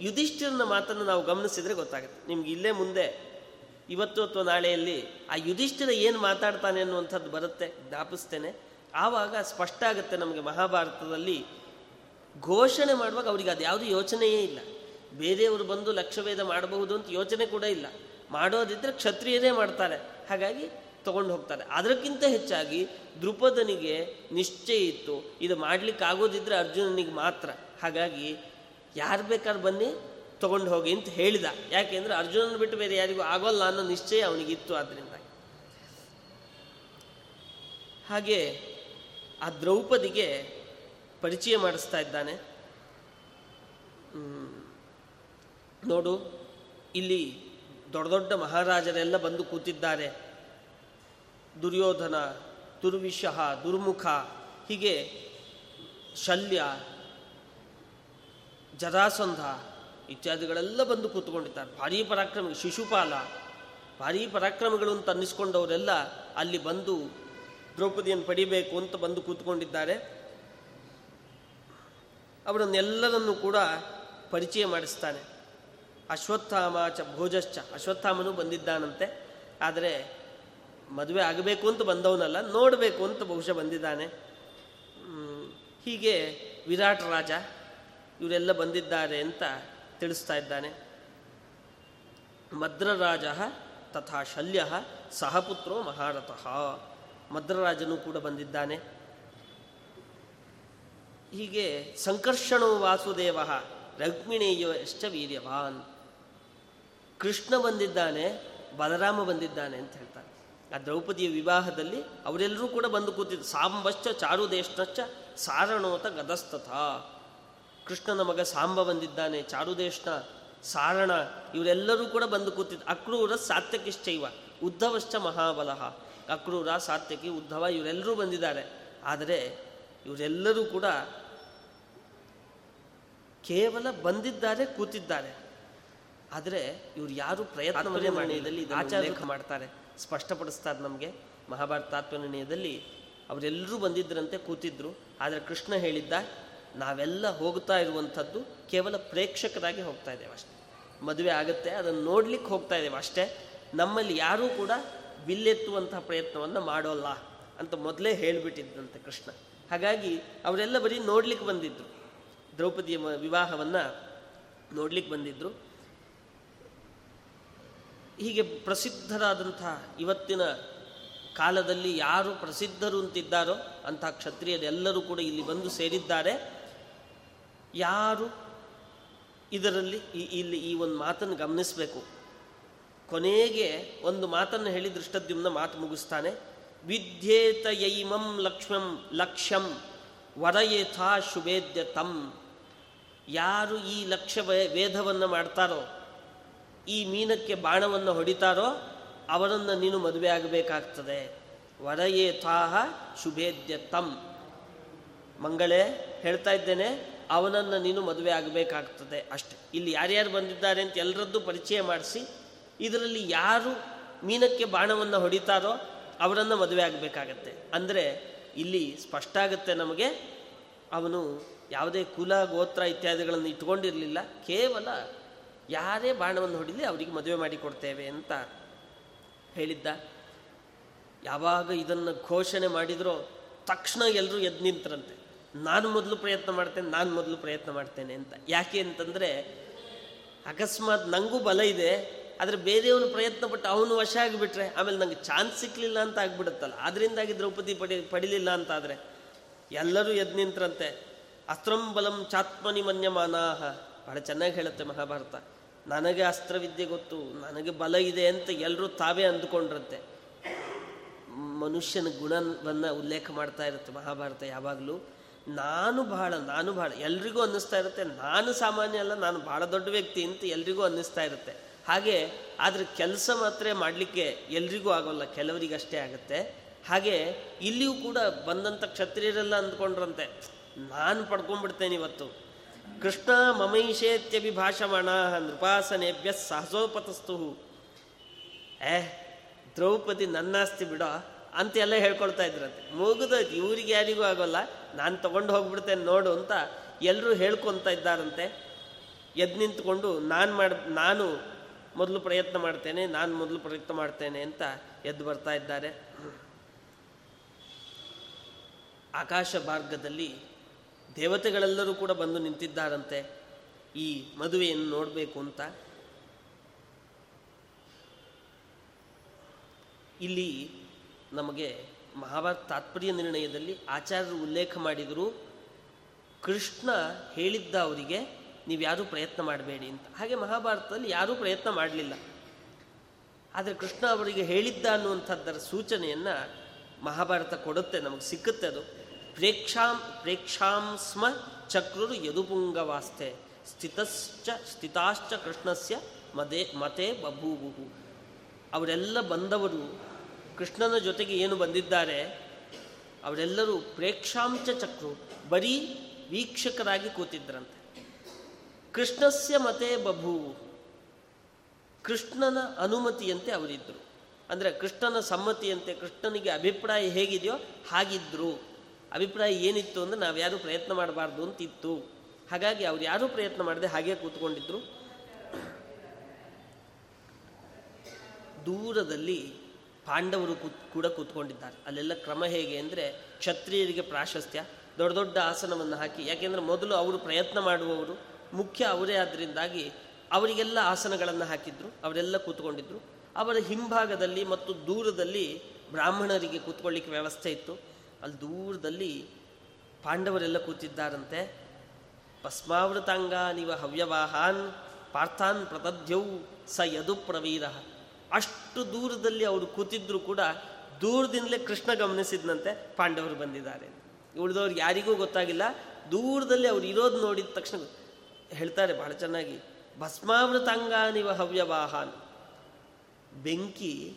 ಯುಧಿಷ್ಠಿರನ ಮಾತನ್ನು ನಾವು ಗಮನಿಸಿದರೆ ಗೊತ್ತಾಗುತ್ತೆ. ನಿಮ್ಗೆ ಇಲ್ಲೇ ಮುಂದೆ, ಇವತ್ತು ಅಥವಾ ನಾಳೆಯಲ್ಲಿ ಆ ಯುಧಿಷ್ಠಿರ ಏನು ಮಾತಾಡ್ತಾನೆ ಅನ್ನುವಂಥದ್ದು ಬರುತ್ತೆ, ಜ್ಞಾಪಿಸ್ತೇನೆ. ಆವಾಗ ಸ್ಪಷ್ಟ ಆಗುತ್ತೆ ನಮಗೆ ಮಹಾಭಾರತದಲ್ಲಿ ಘೋಷಣೆ ಮಾಡುವಾಗ ಅವರಿಗೆ ಅದು ಯಾವುದೂ ಯೋಚನೆಯೇ ಇಲ್ಲ. ಬೇರೆಯವರು ಬಂದು ಲಕ್ಷವೇದ ಮಾಡಬಹುದು ಅಂತ ಯೋಚನೆ ಕೂಡ ಇಲ್ಲ. ಮಾಡೋದಿದ್ದರೆ ಕ್ಷತ್ರಿಯರೇ ಮಾಡ್ತಾರೆ. ಹಾಗಾಗಿ ತಗೊಂಡು ಹೋಗ್ತಾರೆ. ಅದಕ್ಕಿಂತ ಹೆಚ್ಚಾಗಿ ದೃಪದನಿಗೆ ನಿಶ್ಚಯ ಇತ್ತು, ಇದು ಮಾಡ್ಲಿಕ್ಕೆ ಆಗೋದಿದ್ರೆ ಅರ್ಜುನನಿಗೆ ಮಾತ್ರ. ಹಾಗಾಗಿ ಯಾರು ಬೇಕಾದ್ರೆ ಬನ್ನಿ, ತಗೊಂಡು ಹೋಗಿ ಅಂತ ಹೇಳಿದ. ಯಾಕೆಂದ್ರೆ ಅರ್ಜುನನ ಬಿಟ್ಟು ಬೇರೆ ಯಾರಿಗೂ ಆಗೋಲ್ಲ ಅನ್ನೋ ನಿಶ್ಚಯ ಅವನಿಗಿತ್ತು ಆದ್ದರಿಂದ ಹಾಗೆ ಆ ದ್ರೌಪದಿಗೆ ಪರಿಚಯ ಮಾಡಿಸ್ತಾ ಇದ್ದಾನೆ. ನೋಡು, ಇಲ್ಲಿ ದೊಡ್ಡ ದೊಡ್ಡ ಮಹಾರಾಜರೆಲ್ಲ ಬಂದು ಕೂತಿದ್ದಾರೆ. ದುರ್ಯೋಧನ ದುರ್ವಿಷಃ ದುರ್ಮುಖ, ಹೀಗೆ ಶಲ್ಯ, ಜರಾಸಂಧ ಇತ್ಯಾದಿಗಳೆಲ್ಲ ಬಂದು ಕೂತ್ಕೊಂಡಿದ್ದಾರೆ. ಭಾರೀ ಪರಾಕ್ರಮ, ಶಿಶುಪಾಲ, ಭಾರೀ ಪರಾಕ್ರಮಗಳು ಅಂತ ಅನ್ನಿಸ್ಕೊಂಡವರೆಲ್ಲ ಅಲ್ಲಿ ಬಂದು ದ್ರೌಪದಿಯನ್ನು ಪಡಿಬೇಕು ಅಂತ ಬಂದು ಕೂತ್ಕೊಂಡಿದ್ದಾರೆ. ಅವರನ್ನೆಲ್ಲರನ್ನು ಕೂಡ ಪರಿಚಯ ಮಾಡಿಸ್ತಾನೆ. ಅಶ್ವತ್ಥಾಮ ಚ ಭೋಜಶ್ಚ. ಅಶ್ವತ್ಥಾಮನು ಬಂದಿದ್ದಾನಂತೆ. ಆದರೆ ಮದುವೆ ಆಗಬೇಕು ಅಂತ ಬಂದವನಲ್ಲ, ನೋಡಬೇಕು ಅಂತ ಬಹುಶಃ ಬಂದಿದ್ದಾನೆ. ಹೀಗೆ ವಿರಾಟ್ ರಾಜ ಇವರೆಲ್ಲ ಬಂದಿದ್ದಾರೆ ಅಂತ ತಿಳಿಸ್ತಾ ಇದ್ದಾನೆ. ಮದ್ರರಾಜ ತಥಾ ಶಲ್ಯ ಸಹಪುತ್ರೋ ಮಹಾರಥಃ. ಮದ್ರರಾಜನು ಕೂಡ ಬಂದಿದ್ದಾನೆ. ಹೀಗೆ ಸಂಕರ್ಷಣೋ ವಾಸುದೇವ ರಗ್ಮಿಣೇಯೋ ಎಷ್ಟ ವೀರ್ಯವಾನ್. ಕೃಷ್ಣ ಬಂದಿದ್ದಾನೆ, ಬಲರಾಮ ಬಂದಿದ್ದಾನೆ ಅಂತ ಹೇಳ್ತಾರೆ. ಆ ದ್ರೌಪದಿಯ ವಿವಾಹದಲ್ಲಿ ಅವರೆಲ್ಲರೂ ಕೂಡ ಬಂದು ಕೂತಿದ್ದು ಸಾಂಬಶ್ಚ ಚಾರುದೇಶ್ನಶ್ಚ ಸಾರಣೋತ ಗದಸ್ತಥ. ಕೃಷ್ಣನ ಮಗ ಸಾಂಬ ಬಂದಿದ್ದಾನೆ ಚಾರುದೇಶ್ನ ಸಾರಣ ಇವರೆಲ್ಲರೂ ಕೂಡ ಬಂದು ಕೂತಿದ್ದು ಅಕ್ರೂರ ಸಾತ್ಯಕಿಶ್ಚೈವ ಉದ್ಧವಶ್ಚ ಮಹಾಬಲಹ ಅಕ್ರೂರ ಸಾತ್ಯಕಿ ಉದ್ಧವ ಇವರೆಲ್ಲರೂ ಬಂದಿದ್ದಾರೆ. ಆದರೆ ಇವರೆಲ್ಲರೂ ಕೂಡ ಕೇವಲ ಬಂದಿದ್ದಾರೆ ಕೂತಿದ್ದಾರೆ. ಆದರೆ ಇವರು ಯಾರು ಪ್ರಯತ್ನ ಮಾಡ್ತಾರೆ. ಸ್ಪಷ್ಟಪಡಿಸ್ತಾರೆ ನಮಗೆ. ಮಹಾಭಾರತ ತಾತ್ವನಿರ್ಣಯದಲ್ಲಿ ಅವರೆಲ್ಲರೂ ಬಂದಿದ್ದರಂತೆ ಕೂತಿದ್ರು. ಆದರೆ ಕೃಷ್ಣ ಹೇಳಿದ್ದ, ನಾವೆಲ್ಲ ಹೋಗ್ತಾ ಇರುವಂಥದ್ದು ಕೇವಲ ಪ್ರೇಕ್ಷಕರಾಗಿ ಹೋಗ್ತಾ ಇದ್ದೇವೆ ಅಷ್ಟೇ. ಮದುವೆ ಆಗುತ್ತೆ, ಅದನ್ನು ನೋಡ್ಲಿಕ್ಕೆ ಹೋಗ್ತಾ ಇದ್ದೇವೆ ಅಷ್ಟೇ. ನಮ್ಮಲ್ಲಿ ಯಾರೂ ಕೂಡ ಬಿಲ್ಲೆತ್ತುವಂತಹ ಪ್ರಯತ್ನವನ್ನು ಮಾಡೋಲ್ಲ ಅಂತ ಮೊದಲೇ ಹೇಳಿಬಿಟ್ಟಿದ್ದಂತೆ ಕೃಷ್ಣ. ಹಾಗಾಗಿ ಅವರೆಲ್ಲ ಬರೀ ನೋಡ್ಲಿಕ್ಕೆ ಬಂದಿದ್ರು. ದ್ರೌಪದಿಯ ವಿವಾಹವನ್ನು ನೋಡ್ಲಿಕ್ಕೆ ಬಂದಿದ್ರು. ಹೀಗೆ ಪ್ರಸಿದ್ಧರಾದಂಥ ಇವತ್ತಿನ ಕಾಲದಲ್ಲಿ ಯಾರು ಪ್ರಸಿದ್ಧರು ಅಂತಿದ್ದಾರೋ ಅಂಥ ಕ್ಷತ್ರಿಯರೆಲ್ಲರೂ ಕೂಡ ಇಲ್ಲಿ ಬಂದು ಸೇರಿದ್ದಾರೆ. ಯಾರು ಇದರಲ್ಲಿ ಇಲ್ಲಿ ಈ ಒಂದು ಮಾತನ್ನು ಗಮನಿಸಬೇಕು. ಕೊನೆಗೆ ಒಂದು ಮಾತನ್ನು ಹೇಳಿ ದೃಷ್ಟದ್ಯುಮ್ನ ಮಾತು ಮುಗಿಸ್ತಾನೆ. ವಿದ್ಯೇತ ಯೈಮಂ ಲಕ್ಷ್ಮಂ ಲಕ್ಷ್ಯಂ ವರಯೇಥಾ ಶುಭೇದ್ಯ ತಂ ಯಾರು ಈ ಲಕ್ಷ್ಯ ವೇದವನ್ನು ಮಾಡ್ತಾರೋ ಈ ಮೀನಕ್ಕೆ ಬಾಣವನ್ನು ಹೊಡಿತಾರೋ ಅವರನ್ನು ನೀನು ಮದುವೆ ಆಗಬೇಕಾಗ್ತದೆ. ವರಯೇಥಾಹ ಶುಭೇದ್ಯ ತಂ. ಮಂಗಳೇ, ಹೇಳ್ತಾ ಇದ್ದೇನೆ, ಅವನನ್ನು ನೀನು ಮದುವೆ ಆಗಬೇಕಾಗ್ತದೆ. ಅಷ್ಟೆ. ಇಲ್ಲಿ ಯಾರ್ಯಾರು ಬಂದಿದ್ದಾರೆ ಅಂತ ಎಲ್ಲರದ್ದು ಪರಿಚಯ ಮಾಡಿಸಿ, ಇದರಲ್ಲಿ ಯಾರು ಮೀನಕ್ಕೆ ಬಾಣವನ್ನು ಹೊಡಿತಾರೋ ಅವರನ್ನು ಮದುವೆ ಆಗಬೇಕಾಗತ್ತೆ. ಅಂದರೆ, ಇಲ್ಲಿ ಸ್ಪಷ್ಟ ಆಗುತ್ತೆ ನಮಗೆ, ಅವನು ಯಾವುದೇ ಕುಲ, ಗೋತ್ರ ಇತ್ಯಾದಿಗಳನ್ನು ಇಟ್ಕೊಂಡಿರಲಿಲ್ಲ. ಕೇವಲ ಯಾರೇ ಬಾಣವನ್ನು ಹೊಡಿಲಿ ಅವರಿಗೆ ಮದುವೆ ಮಾಡಿಕೊಡ್ತೇವೆ ಅಂತ ಹೇಳಿದ್ದ. ಯಾವಾಗ ಇದನ್ನು ಘೋಷಣೆ ಮಾಡಿದರೋ ತಕ್ಷಣ ಎಲ್ಲರೂ ಎದ್ದು ನಿಂತರಂತೆ. ನಾನು ಮೊದಲು ಪ್ರಯತ್ನ ಮಾಡ್ತೇನೆ, ನಾನು ಮೊದಲು ಪ್ರಯತ್ನ ಮಾಡ್ತೇನೆ ಅಂತ. ಯಾಕೆ ಅಂತಂದರೆ, ಅಕಸ್ಮಾತ್ ನನಗೂ ಬಲ ಇದೆ, ಆದರೆ ಬೇರೆಯವನು ಪ್ರಯತ್ನ ಪಟ್ಟು ಅವನು ವಶ ಆಗಿಬಿಟ್ರೆ, ಆಮೇಲೆ ನನಗೆ ಚಾನ್ಸ್ ಸಿಕ್ಕಲಿಲ್ಲ ಅಂತ ಆಗ್ಬಿಡುತ್ತಲ್ಲ. ಅದರಿಂದಾಗಿ ದ್ರೌಪದಿ ಪಡಿ, ಪಡಿಲಿಲ್ಲ ಅಂತಾದರೆ, ಎಲ್ಲರೂ ಎದ್ದು ನಿಂತರಂತೆ. ಅಸ್ತ್ರಂಬಲಂ ಚಾತ್ಮನಿ ಮನ್ಯಮಾನಾಹ ಬಹಳ ಚೆನ್ನಾಗಿ ಹೇಳುತ್ತೆ ಮಹಾಭಾರತ. ನನಗೆ ಅಸ್ತ್ರವಿದ್ಯೆ ಗೊತ್ತು, ನನಗೆ ಬಲ ಇದೆ ಅಂತ ಎಲ್ಲರೂ ತಾವೇ ಅಂದುಕೊಂಡ್ರಂತೆ. ಮನುಷ್ಯನ ಗುಣವನ್ನು ಉಲ್ಲೇಖ ಮಾಡ್ತಾ ಇರುತ್ತೆ ಮಹಾಭಾರತ ಯಾವಾಗಲೂ. ನಾನು ಬಹಳ ನಾನು ಬಹಳ, ಎಲ್ರಿಗೂ ಅನ್ನಿಸ್ತಾ ಇರುತ್ತೆ. ನಾನು ಸಾಮಾನ್ಯ ಅಲ್ಲ, ನಾನು ಬಹಳ ದೊಡ್ಡ ವ್ಯಕ್ತಿ ಅಂತ ಎಲ್ರಿಗೂ ಅನ್ನಿಸ್ತಾ ಇರುತ್ತೆ. ಹಾಗೆ, ಆದರೆ ಕೆಲಸ ಮಾತ್ರ ಮಾಡಲಿಕ್ಕೆ ಎಲ್ರಿಗೂ ಆಗೋಲ್ಲ, ಕೆಲವರಿಗಷ್ಟೇ ಆಗುತ್ತೆ. ಹಾಗೆ, ಇಲ್ಲಿಯೂ ಕೂಡ ಬಂದಂಥ ಕ್ಷತ್ರಿಯರೆಲ್ಲ ಅಂದ್ಕೊಂಡ್ರಂತೆ. ನಾನು ಪಡ್ಕೊಂಡ್ಬಿಡ್ತೇನೆ ಇವತ್ತು. ಕೃಷ್ಣ ಮಮೈಷೇತ್ಯಭಿಭಾಷಮಾಣ ನೃಪಾಸನೆಭ್ಯ ಸಹಸೋಪತಸ್ತು ಏ, ದ್ರೌಪದಿ ನನ್ನಾಸ್ತಿ ಬಿಡೋ ಅಂತೆಲ್ಲ ಹೇಳ್ಕೊಳ್ತಾ ಇದ್ರಂತೆ. ಮುಗಿದೋಯ್ತು ಇವ್ರಿಗೆ ಯಾರಿಗೂ ಆಗೋಲ್ಲ, ನಾನು ತಗೊಂಡು ಹೋಗ್ಬಿಡ್ತೇನೆ ನೋಡು ಅಂತ ಎಲ್ಲರೂ ಹೇಳ್ಕೊತ ಇದ್ದಾರಂತೆ. ಎದ್ದು ನಿಂತ್ಕೊಂಡು ನಾನು ಮಾಡಿ, ನಾನು ಮೊದಲು ಪ್ರಯತ್ನ ಮಾಡ್ತೇನೆ, ನಾನು ಮೊದಲು ಪ್ರಯತ್ನ ಮಾಡ್ತೇನೆ ಅಂತ ಎದ್ದು ಬರ್ತಾ ಇದ್ದಾರೆ. ಆಕಾಶ ಮಾರ್ಗದಲ್ಲಿ ದೇವತೆಗಳೆಲ್ಲರೂ ಕೂಡ ಬಂದು ನಿಂತಿದ್ದಾರಂತೆ. ಈ ಮದುವೆಯನ್ನು ನೋಡಬೇಕು ಅಂತ. ಇಲ್ಲಿ ನಮಗೆ ಮಹಾಭಾರತ ತಾತ್ಪರ್ಯ ನಿರ್ಣಯದಲ್ಲಿ ಆಚಾರ್ಯರು ಉಲ್ಲೇಖ ಮಾಡಿದರು, ಕೃಷ್ಣ ಹೇಳಿದ್ದ ಅವರಿಗೆ ನೀವು ಯಾರೂ ಪ್ರಯತ್ನ ಮಾಡಬೇಡಿ ಅಂತ. ಹಾಗೆ ಮಹಾಭಾರತದಲ್ಲಿ ಯಾರೂ ಪ್ರಯತ್ನ ಮಾಡಲಿಲ್ಲ. ಆದರೆ ಕೃಷ್ಣ ಅವರಿಗೆ ಹೇಳಿದ್ದ ಅನ್ನುವಂಥದ್ದರ ಸೂಚನೆಯನ್ನು ಮಹಾಭಾರತ ಕೊಡುತ್ತೆ, ನಮಗೆ ಸಿಕ್ಕುತ್ತೆ ಅದು. ಪ್ರೇಕ್ಷಾಂ ಪ್ರೇಕ್ಷಾಂ ಸ್ಮ ಚಕ್ರರು ಯದುಪುಂಗವಾಸ್ತೆ ಸ್ಥಿತಶ್ಚ ಸ್ಥಿತಾಶ್ಚ ಕೃಷ್ಣಸ್ಯ ಮದೇ ಮತೆ ಬಭೂವು. ಅವರೆಲ್ಲ ಬಂದವರು ಕೃಷ್ಣನ ಜೊತೆಗೆ ಏನು ಬಂದಿದ್ದಾರೆ? ಅವರೆಲ್ಲರೂ ಪ್ರೇಕ್ಷಾಂಚ ಚಕ್ರು, ಬರೀ ವೀಕ್ಷಕರಾಗಿ ಕೂತಿದ್ರಂತೆ. ಕೃಷ್ಣಸ್ಯ ಮತೆ ಬಭೂವು. ಕೃಷ್ಣನ ಅನುಮತಿಯಂತೆ ಅವರಿದ್ದರು ಅಂದರೆ ಕೃಷ್ಣನ ಸಮ್ಮತಿಯಂತೆ ಕೃಷ್ಣನಿಗೆ ಅಭಿಪ್ರಾಯ ಹೇಗಿದೆಯೋ ಹಾಗಿದ್ದರು ಅಭಿಪ್ರಾಯ ಏನಿತ್ತು ಅಂದರೆ ನಾವು ಯಾರು ಪ್ರಯತ್ನ ಮಾಡಬಾರ್ದು ಅಂತಿತ್ತು. ಹಾಗಾಗಿ ಅವ್ರು ಯಾರೂ ಪ್ರಯತ್ನ ಮಾಡದೆ ಹಾಗೆ ಕೂತ್ಕೊಂಡಿದ್ರು. ದೂರದಲ್ಲಿ ಪಾಂಡವರು ಕೂತ್ ಕೂಡ ಕೂತ್ಕೊಂಡಿದ್ದಾರೆ. ಅಲ್ಲೆಲ್ಲ ಕ್ರಮ ಹೇಗೆ ಅಂದರೆ ಕ್ಷತ್ರಿಯರಿಗೆ ಪ್ರಾಶಸ್ತ್ಯ, ದೊಡ್ಡ ದೊಡ್ಡ ಆಸನವನ್ನು ಹಾಕಿ. ಯಾಕೆಂದರೆ ಮೊದಲು ಅವರು ಪ್ರಯತ್ನ ಮಾಡುವವರು ಮುಖ್ಯ ಅವರೇ ಆದ್ದರಿಂದಾಗಿ ಅವರಿಗೆಲ್ಲ ಆಸನಗಳನ್ನು ಹಾಕಿದ್ರು, ಅವರೆಲ್ಲ ಕೂತ್ಕೊಂಡಿದ್ರು. ಅವರ ಹಿಂಭಾಗದಲ್ಲಿ ಮತ್ತು ದೂರದಲ್ಲಿ ಬ್ರಾಹ್ಮಣರಿಗೆ ಕೂತ್ಕೊಳ್ಳಿಕ್ಕೆ ವ್ಯವಸ್ಥೆ ಇತ್ತು. ಅಲ್ಲಿ ದೂರದಲ್ಲಿ ಪಾಂಡವರೆಲ್ಲ ಕೂತಿದ್ದಾರಂತೆ. ಭಸ್ಮಾವೃತಾಂಗ ನೀವ ಹವ್ಯವಾಹಾನ್ ಪಾರ್ಥಾನ್ ಪ್ರತದ್ಯೌ ಸ ಯದು ಪ್ರವೀರ. ಅಷ್ಟು ದೂರದಲ್ಲಿ ಅವರು ಕೂತಿದ್ರು ಕೂಡ ದೂರದಿಂದಲೇ ಕೃಷ್ಣ ಗಮನಿಸಿದಂತೆ ಪಾಂಡವರು ಬಂದಿದ್ದಾರೆ. ಉಳಿದವ್ರು ಯಾರಿಗೂ ಗೊತ್ತಾಗಿಲ್ಲ. ದೂರದಲ್ಲಿ ಅವ್ರು ಇರೋದು ನೋಡಿದ ತಕ್ಷಣ ಹೇಳ್ತಾರೆ ಬಹಳ ಚೆನ್ನಾಗಿ, ಭಸ್ಮಾವೃತಾಂಗಾನಿವ ಹವ್ಯವಾಹಾನ್. ಬೆಂಕಿ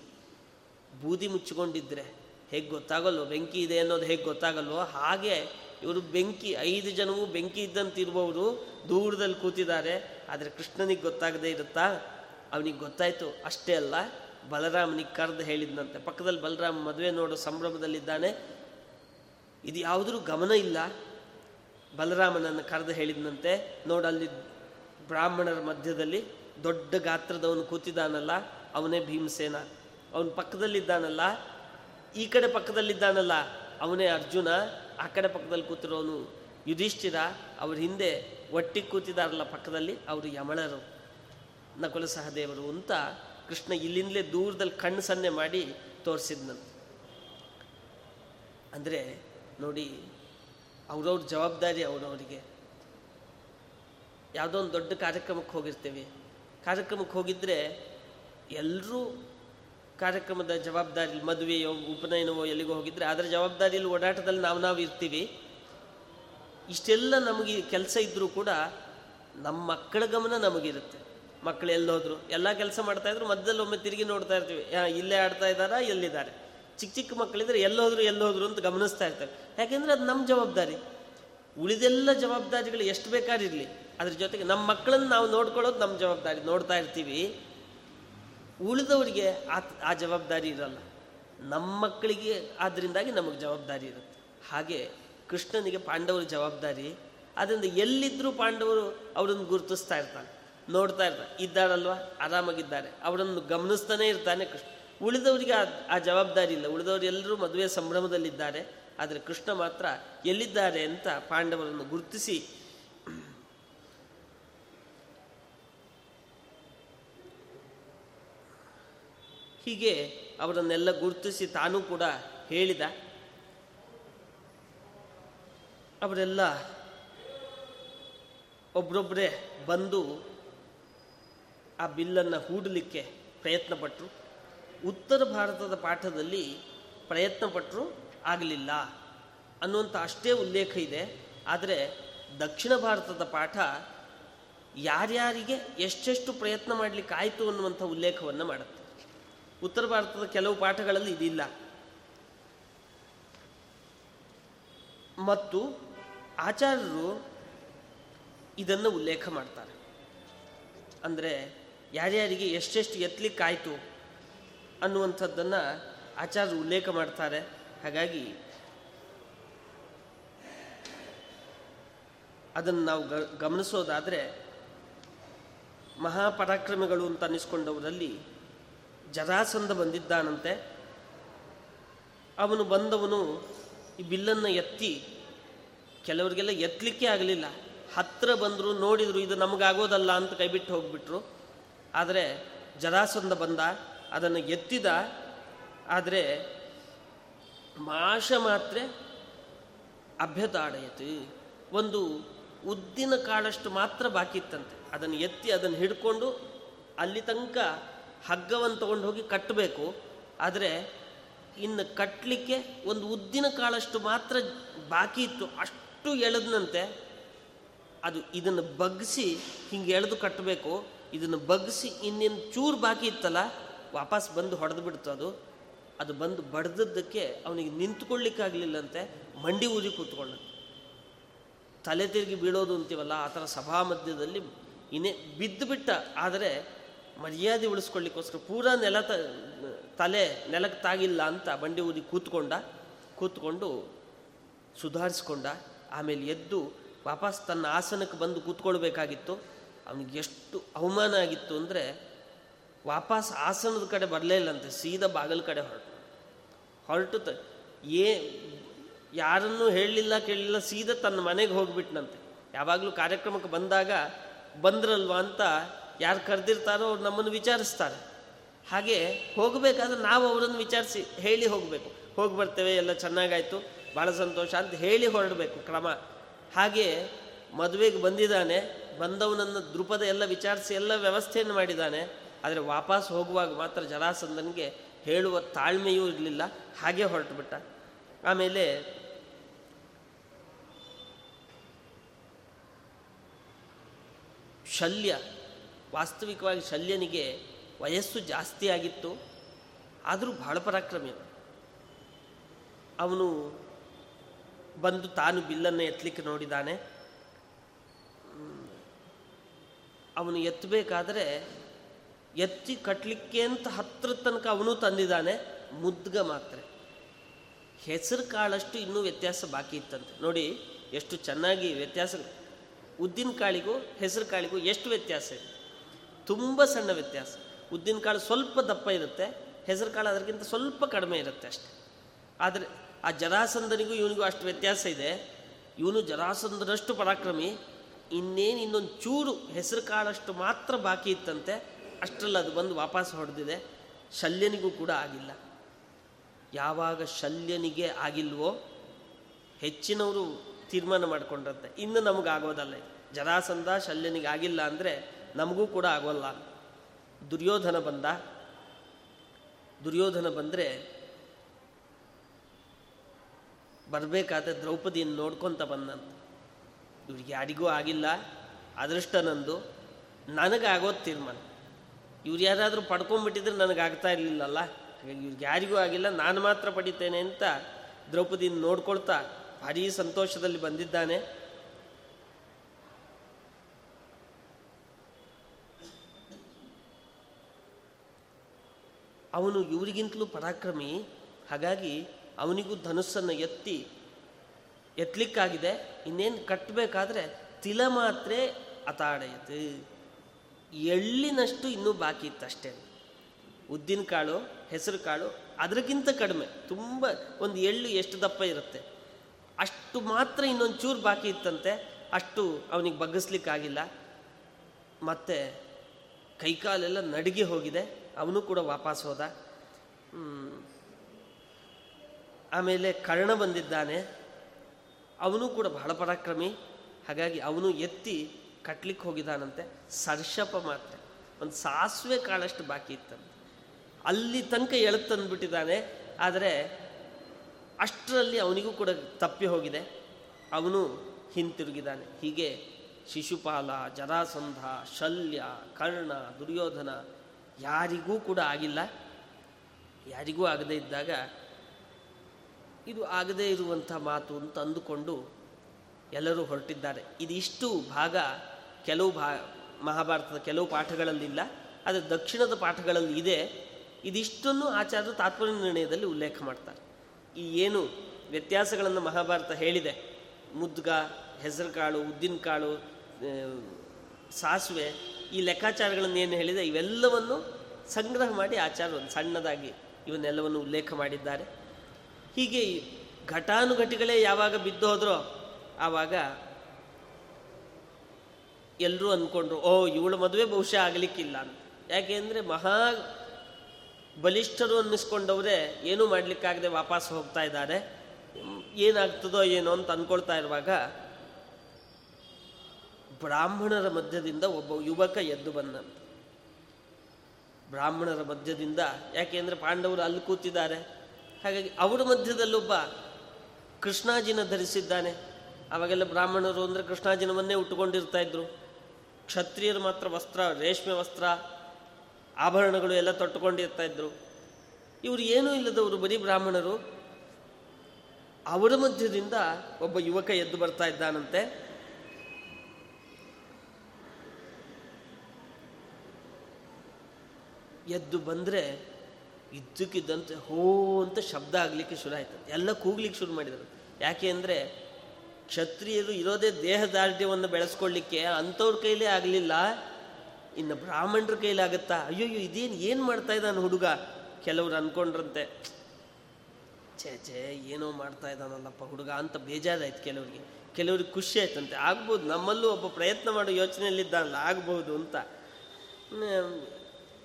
ಬೂದಿ ಮುಚ್ಚಿಕೊಂಡಿದ್ರೆ ಹೇಗೆ ಗೊತ್ತಾಗಲ್ವೋ? ಬೆಂಕಿ ಇದೆ ಅನ್ನೋದು ಹೇಗೆ ಗೊತ್ತಾಗಲ್ವೋ? ಹಾಗೆ ಇವರು ಬೆಂಕಿ, ಐದು ಜನವೂ ಬೆಂಕಿ ಇದ್ದಂತಿರುವವರು ದೂರದಲ್ಲಿ ಕೂತಿದ್ದಾರೆ. ಆದರೆ ಕೃಷ್ಣನಿಗೆ ಗೊತ್ತಾಗದೇ ಇರುತ್ತಾ? ಅವನಿಗೆ ಗೊತ್ತಾಯಿತು. ಅಷ್ಟೇ ಅಲ್ಲ, ಬಲರಾಮನಿಗೆ ಕರೆದು ಹೇಳಿದ್ನಂತೆ. ಪಕ್ಕದಲ್ಲಿ ಬಲರಾಮ್ ಮದುವೆ ನೋಡೋ ಸಂಭ್ರಮದಲ್ಲಿದ್ದಾನೆ. ಇದು ಯಾವುದ್ರೂ ಗಮನ ಇಲ್ಲ? ಬಲರಾಮನನ್ನು ಕರೆದು ಹೇಳಿದ್ನಂತೆ. ನೋಡಲ್ಲಿ ಬ್ರಾಹ್ಮಣರ ಮಧ್ಯದಲ್ಲಿ ದೊಡ್ಡ ಗಾತ್ರದವನು ಕೂತಿದ್ದಾನಲ್ಲ, ಅವನೇ ಭೀಮಸೇನ. ಅವನ ಪಕ್ಕದಲ್ಲಿದ್ದಾನಲ್ಲ ಈ ಕಡೆ ಪಕ್ಕದಲ್ಲಿದ್ದಾನಲ್ಲ, ಅವನೇ ಅರ್ಜುನ, ಆ ಕಡೆ ಪಕ್ಕದಲ್ಲಿ ಕೂತಿರೋನು ಯುಧಿಷ್ಠಿರ, ಅವ್ರ ಹಿಂದೆ ಒಟ್ಟಿಗೆ ಕೂತಿದಾರಲ್ಲ ಪಕ್ಕದಲ್ಲಿ, ಅವರು ಯಮಳರು ನಕುಲ ಸಹದೇವರು ಅಂತ ಕೃಷ್ಣ ಇಲ್ಲಿಂದಲೇ ದೂರದಲ್ಲಿ ಕಣ್ಣು ಸನ್ನೆ ಮಾಡಿ ತೋರಿಸಿದ್ನಂತೆ. ಅಂದರೆ ನೋಡಿ, ಅವ್ರವ್ರ ಜವಾಬ್ದಾರಿ ಅವರವರಿಗೆ ಯಾವುದೋ ಒಂದು ದೊಡ್ಡ ಕಾರ್ಯಕ್ರಮಕ್ಕೆ ಹೋಗಿರ್ತೀವಿ. ಕಾರ್ಯಕ್ರಮಕ್ಕೆ ಹೋಗಿದ್ದರೆ ಎಲ್ಲರೂ ಕಾರ್ಯಕ್ರಮದ ಜವಾಬ್ದಾರಿ ಮದುವೆಯೋ, ಉಪನಯನವೋ ಎಲ್ಲಿಗೋ ಹೋಗಿದ್ರೆ, ಅದರ ಜವಾಬ್ದಾರಿಯಲ್ಲಿ ಓಡಾಟದಲ್ಲಿ ನಾವು ನಾವು ಇರ್ತೀವಿ. ಇಷ್ಟೆಲ್ಲ ನಮಗೆ ಕೆಲಸ ಇದ್ದರೂ ಕೂಡ ನಮ್ಮ ಮಕ್ಕಳ ಗಮನ ನಮಗಿರುತ್ತೆ. ಮಕ್ಕಳು ಎಲ್ಲೋದ್ರು ಎಲ್ಲ ಕೆಲಸ ಮಾಡ್ತಾ ಇದ್ರು, ಮಧ್ಯದಲ್ಲಿ ಒಮ್ಮೆ ತಿರುಗಿ ನೋಡ್ತಾ ಇರ್ತೀವಿ. ಇಲ್ಲೇ ಆಡ್ತಾ ಇದ್ದಾರಾ, ಎಲ್ಲಿದ್ದಾರೆ? ಚಿಕ್ಕ ಚಿಕ್ಕ ಮಕ್ಕಳಿದ್ರೆ ಎಲ್ಲೋದ್ರು ಎಲ್ಲೋದ್ರು ಅಂತ ಗಮನಿಸ್ತಾ ಇರ್ತಾರೆ. ಯಾಕೆಂದರೆ ಅದು ನಮ್ಮ ಜವಾಬ್ದಾರಿ. ಉಳಿದೆಲ್ಲ ಜವಾಬ್ದಾರಿಗಳು ಎಷ್ಟು ಬೇಕಾದಿರಲಿ ಅದ್ರ ಜೊತೆಗೆ ನಮ್ಮ ಮಕ್ಕಳನ್ನು ನಾವು ನೋಡ್ಕೊಳ್ಳೋದು ನಮ್ಮ ಜವಾಬ್ದಾರಿ. ನೋಡ್ತಾ ಇರ್ತೀವಿ. ಉಳಿದವರಿಗೆ ಆ ಆ ಜವಾಬ್ದಾರಿ ಇರಲ್ಲ. ನಮ್ಮ ಮಕ್ಕಳಿಗೆ ಆದ್ದರಿಂದಾಗಿ ನಮಗೆ ಜವಾಬ್ದಾರಿ ಇರುತ್ತೆ. ಹಾಗೆ ಕೃಷ್ಣನಿಗೆ ಪಾಂಡವರ ಜವಾಬ್ದಾರಿ, ಅದರಿಂದ ಎಲ್ಲಿದ್ದರೂ ಪಾಂಡವರು ಅವರನ್ನು ಗುರುತಿಸ್ತಾ ಇರ್ತಾನೆ ನೋಡ್ತಾ ಇರ್ತಾನೆ ಇದ್ದಾರಲ್ವಾ ಆರಾಮಾಗಿದ್ದಾರೆ. ಅವರನ್ನು ಗಮನಿಸ್ತಾನೇ ಇರ್ತಾನೆ ಕೃಷ್ಣ. ಉಳಿದವರಿಗೆ ಆ ಜವಾಬ್ದಾರಿ ಇಲ್ಲ. ಉಳಿದವರು ಎಲ್ಲರೂ ಮದುವೆ ಸಂಭ್ರಮದಲ್ಲಿದ್ದಾರೆ. ಆದರೆ ಕೃಷ್ಣ ಮಾತ್ರ ಎಲ್ಲಿದ್ದಾರೆ ಅಂತ ಪಾಂಡವರನ್ನು ಗುರುತಿಸಿ ಹೀಗೆ ಅವರನ್ನೆಲ್ಲ ಗುರುತಿಸಿ ತಾನೂ ಕೂಡ ಹೇಳಿದ. ಅವರೆಲ್ಲ ಒಬ್ರೊಬ್ಬರೇ ಬಂದು ಆ ಬಿಲ್ಲನ್ನು ಹೂಡಲಿಕ್ಕೆ ಪ್ರಯತ್ನ ಪಟ್ಟರು ಉತ್ತರ ಭಾರತದ ಪಾಠದಲ್ಲಿ ಪ್ರಯತ್ನ ಪಟ್ಟರು ಆಗಲಿಲ್ಲ ಅನ್ನುವಂಥ ಅಷ್ಟೇ ಉಲ್ಲೇಖ ಇದೆ. ಆದರೆ ದಕ್ಷಿಣ ಭಾರತದ ಪಾಠ ಯಾರ್ಯಾರಿಗೆ ಎಷ್ಟೆಷ್ಟು ಪ್ರಯತ್ನ ಮಾಡಲಿಕ್ಕೆ ಆಯಿತು ಅನ್ನುವಂಥ ಉಲ್ಲೇಖವನ್ನು ಮಾಡುತ್ತೆ. ಉತ್ತರ ಭಾರತದ ಕೆಲವು ಪಾಠಗಳಲ್ಲಿ ಇದಿಲ್ಲ. ಮತ್ತು ಆಚಾರ್ಯರು ಇದನ್ನು ಉಲ್ಲೇಖ ಮಾಡ್ತಾರೆ. ಅಂದರೆ ಯಾರ್ಯಾರಿಗೆ ಎಷ್ಟೆಷ್ಟು ಎತ್ತಲಿಕ್ಕಾಯಿತು ಅನ್ನುವಂಥದ್ದನ್ನು ಆಚಾರ್ಯರು ಉಲ್ಲೇಖ ಮಾಡ್ತಾರೆ. ಹಾಗಾಗಿ ಅದನ್ನು ನಾವು ಗ, ಗಮನಿಸೋದಾದರೆ ಮಹಾಪರಾಕ್ರಮಿಗಳು ಅಂತ ಅನ್ನಿಸ್ಕೊಂಡವರಲ್ಲಿ ಜರಾಸಂಧ ಬಂದಿದ್ದಾನಂತೆ. ಅವನು ಬಂದವನು ಈ ಬಿಲ್ಲನ್ನು ಎತ್ತಿ ಕೆಲವರಿಗೆಲ್ಲ ಎತ್ತಲಿಕ್ಕೆ ಆಗಲಿಲ್ಲ. ಹತ್ತಿರ ಬಂದರು ನೋಡಿದರು ಇದು ನಮಗಾಗೋದಲ್ಲ ಅಂತ ಕೈಬಿಟ್ಟು ಹೋಗ್ಬಿಟ್ರು. ಆದರೆ ಜರಾಸಂಧ ಬಂದ, ಅದನ್ನು ಎತ್ತಿದ. ಆದರೆ ಮಾಷ ಮಾತ್ರ ಅಭ್ಯತಾಡೈತೆ ಒಂದು ಉದ್ದಿನ ಕಾಳಷ್ಟು ಮಾತ್ರ ಬಾಕಿ ಇತ್ತಂತೆ ಅದನ್ನು ಎತ್ತಿ ಅದನ್ನು ಹಿಡ್ಕೊಂಡು ಅಲ್ಲಿ ತನಕ ಹಗ್ಗವನ್ನು ತಗೊಂಡು ಹೋಗಿ ಕಟ್ಟಬೇಕು. ಆದರೆ ಇನ್ನು ಕಟ್ಟಲಿಕ್ಕೆ ಒಂದು ಉದ್ದಿನ ಕಾಳಷ್ಟು ಮಾತ್ರ ಬಾಕಿ ಇತ್ತು. ಅಷ್ಟು ಎಳೆದನಂತೆ. ಅದು ಇದನ್ನು ಬಗ್ಗಿಸಿ ಹಿಂಗೆ ಎಳೆದು ಕಟ್ಟಬೇಕು. ಇದನ್ನು ಬಗ್ಗಿಸಿ ಇನ್ನೇನು ಚೂರು ಬಾಕಿ ಇತ್ತಲ್ಲ, ವಾಪಸ್ ಬಂದು ಹೊಡೆದು ಬಿಡ್ತು ಅದು. ಅದು ಬಂದು ಬಡ್ದದ್ದಕ್ಕೆ ಅವನಿಗೆ ನಿಂತ್ಕೊಳ್ಳಿಕ್ಕಾಗಲಿಲ್ಲಂತೆ ಮಂಡಿ ಊರಿ ಕೂತ್ಕೊಂಡ ತಲೆ ತಿರುಗಿ ಬೀಳೋದು ಅಂತೀವಲ್ಲ, ಆ ಥರ ಸಭಾ ಮಧ್ಯದಲ್ಲಿ ಇನ್ನೇ ಬಿದ್ದು ಬಿಟ್ಟ ಆದರೆ ಮರ್ಯಾದೆ ಉಳಿಸ್ಕೊಳ್ಳಿಕ್ಕೋಸ್ಕರ ಪೂರಾ ನೆಲ ತಲೆ ನೆಲಕ್ಕೆ ತಾಗಿಲ್ಲ ಅಂತ ಬಂಡಿ ಊದಿ ಕೂತ್ಕೊಂಡ, ಕೂತ್ಕೊಂಡು ಸುಧಾರಿಸ್ಕೊಂಡ, ಆಮೇಲೆ ಎದ್ದು ವಾಪಸ್ ತನ್ನ ಆಸನಕ್ಕೆ ಬಂದು ಕೂತ್ಕೊಳ್ಬೇಕಾಗಿತ್ತು. ಅವನಿಗೆ ಎಷ್ಟು ಅವಮಾನ ಆಗಿತ್ತು ಅಂದರೆ ವಾಪಸ್ ಆಸನದ ಕಡೆ ಬರಲೇ ಇಲ್ಲಂತೆ ಸೀದಾ ಬಾಗಲ ಕಡೆ ಹೊರಟು. ಹೊರಟು ತ ಏ, ಯಾರನ್ನೂ ಹೇಳಲಿಲ್ಲ, ಕೇಳಲಿಲ್ಲ, ಸೀದಾ ತನ್ನ ಮನೆಗೆ ಹೋಗ್ಬಿಟ್ನಂತೆ. ಯಾವಾಗಲೂ ಕಾರ್ಯಕ್ರಮಕ್ಕೆ ಬಂದಾಗ ಬಂದ್ರಲ್ವಾ ಅಂತ ಯಾರು ಕರೆದಿರ್ತಾರೋ ಅವ್ರು ನಮ್ಮನ್ನು ವಿಚಾರಿಸ್ತಾರೆ. ಹಾಗೆ ಹೋಗಬೇಕಾದ್ರೆ ನಾವು ಅವರನ್ನು ವಿಚಾರಿಸಿ ಹೇಳಿ ಹೋಗಬೇಕು. ಹೋಗಿ ಬರ್ತೇವೆ, ಎಲ್ಲ ಚೆನ್ನಾಗಾಯಿತು, ಭಾಳ ಸಂತೋಷ ಅಂತ ಹೇಳಿ ಹೊರಡಬೇಕು ಕ್ರಮ. ಹಾಗೆ ಮದುವೆಗೆ ಬಂದಿದ್ದಾನೆ, ಬಂದವನನ್ನು ದೃಪದ ಎಲ್ಲ ವಿಚಾರಿಸಿ ಎಲ್ಲ ವ್ಯವಸ್ಥೆಯನ್ನು ಮಾಡಿದ್ದಾನೆ. ಆದರೆ ವಾಪಸ್ ಹೋಗುವಾಗ ಮಾತ್ರ ಜರಾಸಂದನಿಗೆ ಹೇಳುವ ತಾಳ್ಮೆಯೂ ಇರಲಿಲ್ಲ, ಹಾಗೆ ಹೊರಟುಬಿಟ್ಟ. ಆಮೇಲೆ ಶಲ್ಯ ವಾಸ್ತವಿಕವಾಗಿ ಶಲ್ಯನಿಗೆ ವಯಸ್ಸು ಜಾಸ್ತಿ ಆಗಿತ್ತು, ಆದರೂ ಬಹಳ ಪರಾಕ್ರಮಿ ಅವನು. ಬಂದು ತಾನು ಬಿಲ್ಲನ್ನು ಎತ್ತಲಿಕ್ಕೆ ನೋಡಿದ್ದಾನೆ ಅವನು ಎತ್ತಬೇಕಾದ್ರೆ ಎತ್ತಿ ಕಟ್ಟಲಿಕ್ಕೆ ಅಂತ ಹತ್ರ ತನಕ ಅವನು ತಂದಿದ್ದಾನೆ, ಮುದ್ಗ ಮಾತ್ರ. ಹೆಸರು ಕಾಳಷ್ಟು ಇನ್ನೂ ವ್ಯತ್ಯಾಸ ಬಾಕಿ ಇತ್ತಂತೆ. ನೋಡಿ, ಎಷ್ಟು ಚೆನ್ನಾಗಿ ವ್ಯತ್ಯಾಸ ಉದ್ದಿನ ಕಾಳಿಗೂ ಹೆಸರು ಕಾಳಿಗೂ ಎಷ್ಟು ವ್ಯತ್ಯಾಸ ಇದೆ. ತುಂಬ ಸಣ್ಣ ವ್ಯತ್ಯಾಸ. ಉದ್ದಿನ ಕಾಳು ಸ್ವಲ್ಪ ದಪ್ಪ ಇರುತ್ತೆ, ಹೆಸರು ಕಾಳು ಅದಕ್ಕಿಂತ ಸ್ವಲ್ಪ ಕಡಿಮೆ ಇರುತ್ತೆ ಅಷ್ಟೆ. ಆದರೆ ಆ ಜರಾಸಂದನಿಗೂ ಇವನಿಗೂ ಅಷ್ಟು ವ್ಯತ್ಯಾಸ ಇದೆ. ಇವನು ಜರಾಸಂದನಷ್ಟು ಪರಾಕ್ರಮಿ, ಇನ್ನೇನು ಇನ್ನೊಂದು ಚೂರು ಹೆಸರು ಕಾಳಷ್ಟು ಮಾತ್ರ ಬಾಕಿ ಇತ್ತಂತೆ, ಅಷ್ಟರಲ್ಲಿ ಅದು ಬಂದು ವಾಪಸ್ ಹೊಡೆದಿದೆ. ಶಲ್ಯನಿಗೂ ಕೂಡ ಆಗಿಲ್ಲ. ಯಾವಾಗ ಶಲ್ಯನಿಗೆ ಆಗಿಲ್ವೋ, ಹೆಚ್ಚಿನವರು ತೀರ್ಮಾನ ಮಾಡಿಕೊಂಡ್ರಂತೆ. ಇನ್ನು ನಮಗಾಗೋದಲ್ಲ ಜರಾಸಂಧ ಶಲ್ಯನಿಗೆ ಆಗಿಲ್ಲ ಅಂದರೆ ನಮಗೂ ಕೂಡ ಆಗೋಲ್ಲ. ದುರ್ಯೋಧನ ಬಂದ. ದುರ್ಯೋಧನ ಬಂದರೆ ಬರಬೇಕಾದ ದ್ರೌಪದಿಯನ್ನು ನೋಡ್ಕೊತ ಬಂದಂತ. ಇವ್ರಿಗೆ ಯಾರಿಗೂ ಆಗಿಲ್ಲ. ಅದೃಷ್ಟ ನಂದು. ನನಗಾಗೋದು ತೀರ್ಮಾನ. ಇವ್ರು ಯಾರಾದರೂ ಪಡ್ಕೊಂಡ್ಬಿಟ್ಟಿದ್ರೆ ನನಗಾಗ್ತಾ ಇರಲಿಲ್ಲಲ್ಲ. ಹಾಗಾಗಿ ಇವ್ರಿಗೆ ಯಾರಿಗೂ ಆಗಿಲ್ಲ. ನಾನು ಮಾತ್ರ ಪಡಿತೇನೆ ಅಂತ ದ್ರೌಪದಿಯನ್ನು ನೋಡ್ಕೊಳ್ತಾ ಭಾರೀ ಸಂತೋಷದಲ್ಲಿ ಬಂದಿದ್ದಾನೆ. ಅವನು ಇವರಿಗಿಂತಲೂ ಪರಾಕ್ರಮಿ, ಹಾಗಾಗಿ ಅವನಿಗೂ ಧನುಸ್ಸನ್ನು ಎತ್ತಿ ಎತ್ತಲಿಕ್ಕಾಗಿದೆ ಇನ್ನೇನು ಕಟ್ಟಬೇಕಾದ್ರೆ ತಿಲ ಮಾತ್ರ ಅತಾಡಯತು ಎಳ್ಳಿನಷ್ಟು ಇನ್ನೂ ಬಾಕಿ ಇತ್ತು ಅಷ್ಟೇ. ಉದ್ದಿನ ಕಾಳು, ಹೆಸರು ಕಾಳು ಅದಕ್ಕಿಂತ ಕಡಿಮೆ. ತುಂಬ, ಒಂದು ಎಳ್ಳು ಎಷ್ಟು ದಪ್ಪ ಇರುತ್ತೆ. ಅಷ್ಟು ಮಾತ್ರ ಇನ್ನೊಂದು ಚೂರು ಬಾಕಿ ಇತ್ತಂತೆ. ಅಷ್ಟು ಅವನಿಗೆ ಬಗ್ಗಿಸ್ಲಿಕ್ಕಾಗಿಲ್ಲ. ಮತ್ತು ಕೈಕಾಲೆಲ್ಲ ನಡುಗಿ ಹೋಗಿದೆ. ಅವನು ಕೂಡ ವಾಪಸ್ ಹೋದ. ಆಮೇಲೆ ಕರ್ಣ ಬಂದಿದ್ದಾನೆ. ಅವನು ಕೂಡ ಬಹಳ ಪರಾಕ್ರಮಿ. ಹಾಗಾಗಿ ಅವನು ಎತ್ತಿ ಕಟ್ಲಿಕ್ಕೆ ಹೋಗಿದ್ದಾನಂತೆ. ಸರ್ಷಪ ಮಾತ್ರ. ಒಂದು ಸಾಸಿವೆ ಕಾಳಷ್ಟು ಬಾಕಿ ಇತ್ತಂತೆ ಅಲ್ಲಿ ತನಕ ಎಳೆತಂದ್ಬಿಟ್ಟಿದ್ದಾನೆ ಆದರೆ ಅಷ್ಟರಲ್ಲಿ ಅವನಿಗೂ ಕೂಡ ತಪ್ಪಿ ಹೋಗಿದೆ. ಅವನು ಹಿಂತಿರುಗಿದ್ದಾನೆ. ಹೀಗೆ ಶಿಶುಪಾಲ, ಜರಾಸಂಧ, ಶಲ್ಯ, ಕರ್ಣ, ದುರ್ಯೋಧನ ಯಾರಿಗೂ ಕೂಡ ಆಗಿಲ್ಲ. ಯಾರಿಗೂ ಆಗದೇ ಇದ್ದಾಗ ಇದು ಆಗದೇ ಇರುವಂಥ ಮಾತು ಅಂತ ಅಂದುಕೊಂಡು ಎಲ್ಲರೂ ಹೊರಟಿದ್ದಾರೆ. ಇದಿಷ್ಟು ಭಾಗ ಕೆಲವು ಭಾ, ಮಹಾಭಾರತದ ಕೆಲವು ಪಾಠಗಳಲ್ಲಿಲ್ಲ, ಆದರೆ ದಕ್ಷಿಣದ ಪಾಠಗಳಲ್ಲಿ ಇದೆ. ಇದಿಷ್ಟನ್ನು ಆಚಾರ್ಯರು ತಾತ್ಪರ್ಯ ನಿರ್ಣಯದಲ್ಲಿ ಉಲ್ಲೇಖ ಮಾಡ್ತಾರೆ. ಈ ಏನು ವ್ಯತ್ಯಾಸಗಳನ್ನು ಮಹಾಭಾರತ ಹೇಳಿದೆ. ಮುದ್ಗ, ಹೆಸರುಕಾಳು, ಉದ್ದಿನಕಾಳು ಉದ್ದಿನ ಸಾಸಿವೆ ಈ ಲೆಕ್ಕಾಚಾರಗಳನ್ನು ಏನು ಹೇಳಿದೆ, ಇವೆಲ್ಲವನ್ನು ಸಂಗ್ರಹ ಮಾಡಿ ಆಚಾರ ಒಂದು ಸಣ್ಣದಾಗಿ ಇವನ್ನೆಲ್ಲವನ್ನು ಉಲ್ಲೇಖ ಮಾಡಿದ್ದಾರೆ. ಹೀಗೆ ಘಟಾನುಘಟಿಗಳೇ ಯಾವಾಗ ಬಿದ್ದು ಹೋದ್ರೋ ಆವಾಗ ಎಲ್ಲರೂ ಅಂದ್ಕೊಂಡ್ರು ಓ, ಇವಳು ಮದುವೆ ಬಹುಶಃ ಆಗಲಿಕ್ಕಿಲ್ಲ ಅಂತ. ಯಾಕೆಂದರೆ ಮಹಾ ಬಲಿಷ್ಠರು ಅನ್ನಿಸ್ಕೊಂಡವರೇ ಏನೂ ಮಾಡಲಿಕ್ಕಾಗದೆ ವಾಪಸ್ ಹೋಗ್ತಾ ಇದ್ದಾರೆ. ಏನಾಗ್ತದೋ ಏನೋ ಅಂತ ಅಂದ್ಕೊಳ್ತಾ ಇರುವಾಗ ಬ್ರಾಹ್ಮಣರ ಮಧ್ಯದಿಂದ ಒಬ್ಬ ಯುವಕ ಎದ್ದು ಬಂದ. ಬ್ರಾಹ್ಮಣರ ಮಧ್ಯದಿಂದ ಯಾಕೆಂದರೆ ಪಾಂಡವರು ಅಲ್ಲಿ ಕೂತಿದ್ದಾರೆ. ಹಾಗಾಗಿ ಅವರ ಮಧ್ಯದಲ್ಲೊಬ್ಬ ಕೃಷ್ಣಾಜಿನ ಧರಿಸಿದ್ದಾನೆ. ಅವಾಗೆಲ್ಲ ಬ್ರಾಹ್ಮಣರು ಅಂದರೆ ಕೃಷ್ಣಾಜಿನವನ್ನೇ ಉಟ್ಟುಕೊಂಡಿರ್ತಾ ಇದ್ರು. ಕ್ಷತ್ರಿಯರು ಮಾತ್ರ ವಸ್ತ್ರ, ರೇಷ್ಮೆ ವಸ್ತ್ರ, ಆಭರಣಗಳು ಎಲ್ಲ ತೊಟ್ಟುಕೊಂಡಿರ್ತಾ ಇದ್ರು. ಇವರು ಏನೂ ಇಲ್ಲದವರು ಬರೀ ಬ್ರಾಹ್ಮಣರು. ಅವರ ಮಧ್ಯದಿಂದ ಒಬ್ಬ ಯುವಕ ಎದ್ದು ಬರ್ತಾ ಇದ್ದಾನಂತೆ. ಎದ್ದು ಬಂದರೆ ಇದ್ದಕ್ಕಿದ್ದಂತೆ ಹೋ ಅಂತ ಶಬ್ದ ಆಗಲಿಕ್ಕೆ ಶುರು ಆಯಿತು. ಎಲ್ಲ ಕೂಗ್ಲಿಕ್ಕೆ ಶುರು ಮಾಡಿದರು. ಯಾಕೆ ಅಂದರೆ ಕ್ಷತ್ರಿಯರು ಇರೋದೇ ದೇಹದಾರ್ಢ್ಯವನ್ನು ಬೆಳೆಸ್ಕೊಳ್ಳಿಕ್ಕೆ ಅಂಥವ್ರ ಕೈಲೇ ಆಗಲಿಲ್ಲ. ಇನ್ನು ಬ್ರಾಹ್ಮಣರ ಕೈಲಾಗತ್ತಾ ಅಯ್ಯೋ ಇದೇನು ಏನು ಮಾಡ್ತಾ ಇದ್ದಾನೆ ಹುಡುಗ? ಕೆಲವ್ರು ಅಂದ್ಕೊಂಡ್ರಂತೆ ಛೇ ಛೇ, ಏನೋ ಮಾಡ್ತಾ ಇದ್ದಾನಲ್ಲಪ್ಪ ಹುಡುಗ ಅಂತ ಬೇಜಾರಾಯ್ತು ಕೆಲವ್ರಿಗೆ. ಕೆಲವ್ರಿಗೆ ಖುಷಿ ಆಯ್ತಂತೆ. ಆಗ್ಬೋದು, ನಮ್ಮಲ್ಲೂ ಒಬ್ಬ ಪ್ರಯತ್ನ ಮಾಡೋ ಯೋಚನೆಯಲ್ಲಿದ್ದಾನಲ್ಲ, ಆಗ್ಬೋದು ಅಂತ.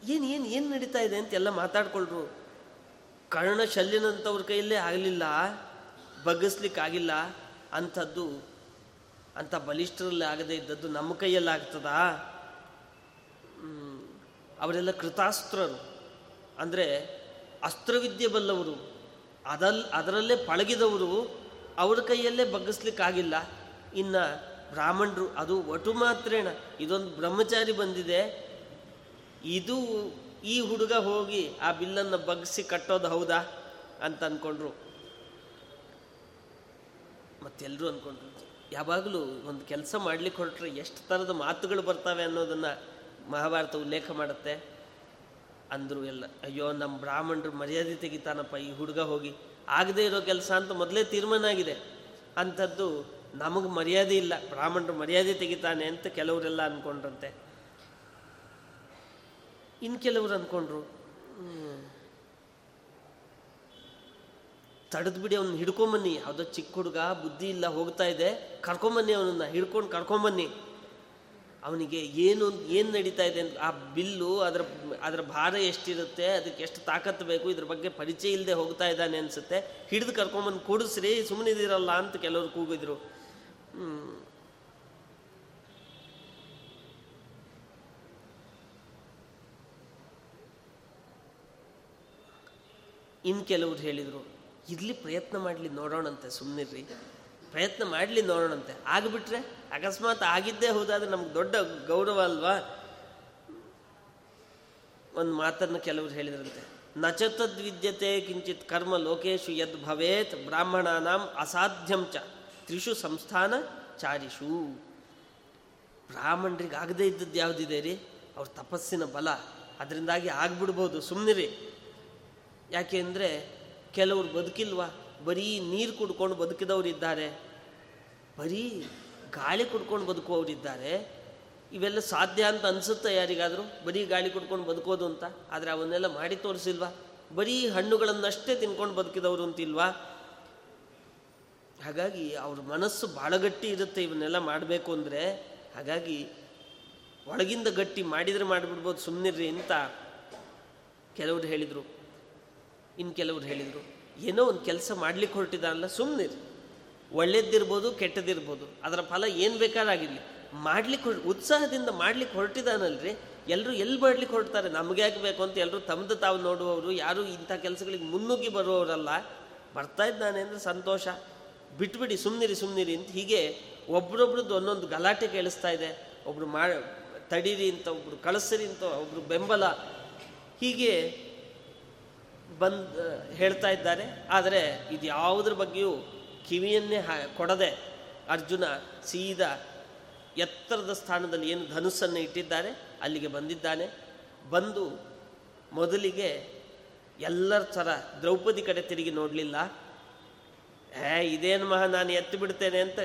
ಏನು ಏನು ಏನು ನಡೀತಾ ಇದೆ ಅಂತ ಎಲ್ಲ ಮಾತಾಡ್ಕೊಳ್ರು. ಕರ್ಣ ಶಲ್ಯನಂಥವ್ರ ಕೈಯಲ್ಲೇ ಆಗಲಿಲ್ಲ, ಬಗ್ಗಿಸ್ಲಿಕ್ಕಾಗಿಲ್ಲ, ಅಂಥದ್ದು, ಅಂಥ ಬಲಿಷ್ಠರಲ್ಲಿ ಆಗದೇ ಇದ್ದದ್ದು ನಮ್ಮ ಕೈಯಲ್ಲಿ ಆಗ್ತದಾ? ಅವರೆಲ್ಲ ಕೃತಾಸ್ತ್ರರು. ಅಂದರೆ ಅಸ್ತ್ರವಿದ್ಯೆ ಬಲ್ಲವರು ಅದಲ್, ಅದರಲ್ಲೇ ಪಳಗಿದವರು, ಅವ್ರ ಕೈಯಲ್ಲೇ ಬಗ್ಗಿಸ್ಲಿಕ್ಕಾಗಿಲ್ಲ. ಇನ್ನು ಬ್ರಾಹ್ಮಣರು ಅದು ಒಟು ಮಾತ್ರೇಣ ಇದೊಂದು ಬ್ರಹ್ಮಚಾರಿ ಬಂದಿದೆ. ಇದು ಈ ಹುಡುಗ ಹೋಗಿ ಆ ಬಿಲ್ಲನ್ನು ಬಗ್ಗಿಸಿ ಕಟ್ಟೋದು ಹೌದಾ ಅಂತ ಅಂದ್ಕೊಂಡ್ರು ಮತ್ತೆಲ್ಲರೂ ಅಂದ್ಕೊಂಡ್ರು ಯಾವಾಗಲೂ ಒಂದು ಕೆಲಸ ಮಾಡ್ಲಿಕ್ಕೆ ಹೊರಟ್ರೆ ಎಷ್ಟು ಥರದ ಮಾತುಗಳು ಬರ್ತವೆ ಅನ್ನೋದನ್ನು ಮಹಾಭಾರತ ಉಲ್ಲೇಖ ಮಾಡುತ್ತೆ. ಅಂದರು ಎಲ್ಲ, ಅಯ್ಯೋ ನಮ್ಮ ಬ್ರಾಹ್ಮಣರು ಮರ್ಯಾದೆ ತೆಗಿತಾನಪ್ಪ ಈ ಹುಡುಗ ಹೋಗಿ. ಆಗದೇ ಇರೋ ಕೆಲಸ ಅಂತ ಮೊದಲೇ ತೀರ್ಮಾನ ಆಗಿದೆ. ಅಂಥದ್ದು ನಮಗೆ ಮರ್ಯಾದೆ ಇಲ್ಲ, ಬ್ರಾಹ್ಮಣರು ಮರ್ಯಾದೆ ತೆಗಿತಾನೆ ಅಂತ ಕೆಲವರೆಲ್ಲ ಅಂದ್ಕೊಂಡ್ರಂತೆ ಇನ್ನು ಕೆಲವರು ಅಂದ್ಕೊಂಡ್ರು ತಡೆದು ಬಿಡಿ ಅವ್ನು ಹಿಡ್ಕೊಂಬನ್ನಿ. ಯಾವುದೋ ಚಿಕ್ಕ ಹುಡುಗ, ಬುದ್ಧಿ ಇಲ್ಲ, ಹೋಗ್ತಾ ಇದೆ. ಕರ್ಕೊಂಬನ್ನಿ ಅವನನ್ನು, ಹಿಡ್ಕೊಂಡು ಕರ್ಕೊಂಬನ್ನಿ. ಅವನಿಗೆ ಏನು ಏನು ನಡೀತಾ ಇದೆ ಅಂತ, ಆ ಬಿಲ್ಲು, ಅದರ ಅದರ ಭಾರ ಎಷ್ಟಿರುತ್ತೆ, ಅದಕ್ಕೆ ಎಷ್ಟು ತಾಕತ್ತು ಬೇಕು, ಇದ್ರ ಬಗ್ಗೆ ಪರಿಚಯ ಇಲ್ಲದೆ ಹೋಗ್ತಾ ಇದ್ದಾನೆ ಅನಿಸುತ್ತೆ. ಹಿಡಿದು ಕರ್ಕೊಂಬಂದು ಕೂಡಿಸ್ರಿ ಸುಮ್ಮನಿದಿರಲ್ಲ ಅಂತ ಕೆಲವರು ಕೂಗಿದ್ರು. ಇನ್ನು ಕೆಲವ್ರು ಹೇಳಿದರು, ಇರಲಿ ಪ್ರಯತ್ನ ಮಾಡಲಿ ನೋಡೋಣಂತೆ ಸುಮ್ಮನಿರ್ರಿ ಪ್ರಯತ್ನ ಮಾಡಲಿ ನೋಡೋಣಂತೆ. ಆಗಿಬಿಟ್ರೆ ಅಕಸ್ಮಾತ್ ಆಗಿದ್ದೇ ಹೋದಾದ್ರೆ ನಮ್ಗೆ ದೊಡ್ಡ ಗೌರವ ಅಲ್ವಾ? ಒಂದು ಮಾತನ್ನು ಕೆಲವರು ಹೇಳಿದ್ರಂತೆ, ನಚತದ್ವಿದ್ಯತೆ ಕಿಂಚಿತ್ ಕರ್ಮ ಲೋಕೇಶು ಯದ್ ಭವೇತ್ ಬ್ರಾಹ್ಮಣಾನಾಂ ಅಸಾಧ್ಯಂ ಚ, ತ್ರಿಷು ಸಂಸ್ಥಾನ ಚಾರಿಷು. ಬ್ರಾಹ್ಮಣರಿಗೆ ಆಗದೇ ಇದ್ದದ್ದು ಯಾವುದಿದೆ ರೀ? ಅವ್ರ ತಪಸ್ಸಿನ ಬಲ. ಅದರಿಂದಾಗಿ ಆಗ್ಬಿಡ್ಬೋದು ಸುಮ್ಮನಿರಿ ಯಾಕೆ ಅಂದರೆ ಕೆಲವರು ಬದುಕಿಲ್ವಾ? ಬರೀ ನೀರು ಕುಡ್ಕೊಂಡು ಬದುಕಿದವರು ಇದ್ದಾರೆ ಬರೀ ಗಾಳಿ ಕುಡ್ಕೊಂಡು ಬದುಕುವವರಿದ್ದಾರೆ. ಇವೆಲ್ಲ ಸಾಧ್ಯ ಅಂತ ಅನಿಸುತ್ತೆ ಯಾರಿಗಾದರೂ? ಬರೀ ಗಾಳಿ ಕುಡ್ಕೊಂಡು ಬದುಕೋದು ಅಂತ? ಆದರೆ ಅವನ್ನೆಲ್ಲ ಮಾಡಿ ತೋರಿಸಿಲ್ವಾ? ಬರೀ ಹಣ್ಣುಗಳನ್ನಷ್ಟೇ ತಿನ್ಕೊಂಡು ಬದುಕಿದವರು ಅಂತಿಲ್ವಾ? ಹಾಗಾಗಿ ಅವ್ರ ಮನಸ್ಸು ಭಾಳ ಗಟ್ಟಿ ಇರುತ್ತೆ ಇವನ್ನೆಲ್ಲ ಮಾಡಬೇಕು ಅಂದರೆ. ಹಾಗಾಗಿ ಒಳಗಿಂದ ಗಟ್ಟಿ ಮಾಡಿದರೆ ಮಾಡಿಬಿಡ್ಬೋದು ಸುಮ್ಮನಿರ್ರಿ ಅಂತ ಕೆಲವರು ಹೇಳಿದರು. ಇನ್ನು ಕೆಲವರು ಹೇಳಿದರು, ಏನೋ ಒಂದು ಕೆಲಸ ಮಾಡ್ಲಿಕ್ಕೆ ಹೊರಟಿದ್ದಾನಲ್ಲ ಸುಮ್ಮನಿರಿ ಒಳ್ಳೇದಿರ್ಬೋದು, ಕೆಟ್ಟದಿರ್ಬೋದು, ಅದರ ಫಲ ಏನು ಬೇಕಾರಾಗಿರಲಿ ಮಾಡ್ಲಿಕ್ಕೆ ಹೊರ, ಉತ್ಸಾಹದಿಂದ ಮಾಡ್ಲಿಕ್ಕೆ ಹೊರಟಿದಾನಲ್ರಿ ಎಲ್ಲರೂ ಎಲ್ಲಿ ಮಾಡ್ಲಿಕ್ಕೆ ಹೊರಡ್ತಾರೆ ನಮಗೆ ಬೇಕು ಅಂತ ಎಲ್ಲರೂ ತಮ್ಮದು ತಾವು ನೋಡುವವರು, ಯಾರು ಇಂಥ ಕೆಲಸಗಳಿಗೆ ಮುನ್ನುಗ್ಗಿ ಬರುವವರಲ್ಲ ಬರ್ತಾ ಇದ್ದಾನೆ ಅಂದರೆ ಸಂತೋಷ. ಬಿಟ್ಬಿಡಿ ಸುಮ್ಮನಿರಿ ಸುಮ್ಮನಿರಿ ಅಂತ ಹೀಗೆ ಒಬ್ರೊಬ್ರದ್ದು ಒಂದೊಂದು ಗಲಾಟೆ ಕೇಳಿಸ್ತಾ ಇದೆ. ಒಬ್ರು ಮಾ, ತಡೀರಿ ಅಂತ, ಒಬ್ರು ಕಳಿಸ್ರಿ ಅಂತ, ಒಬ್ರು ಬೆಂಬಲ. ಹೀಗೆ ಬಂದ್ ಹೇಳ್ತಾ ಇದ್ದಾರೆ. ಆದರೆ ಇದು ಯಾವುದ್ರ ಬಗ್ಗೆಯೂ ಕಿವಿಯನ್ನೇ ಕೊಡದೆ ಅರ್ಜುನ ಸೀದಾ ಎತ್ತರದ ಸ್ಥಾನದಲ್ಲಿ ಏನು ಧನುಸ್ಸನ್ನು ಇಟ್ಟಿದ್ದಾರೆ, ಅಲ್ಲಿಗೆ ಬಂದಿದ್ದಾನೆ. ಬಂದು ಮೊದಲಿಗೆ ಎಲ್ಲರ ಥರ ದ್ರೌಪದಿ ಕಡೆ ತಿರುಗಿ ನೋಡಲಿಲ್ಲ. ಏ, ಇದೇನು ಮಹ, ನಾನು ಎತ್ತು ಬಿಡ್ತೇನೆ ಅಂತ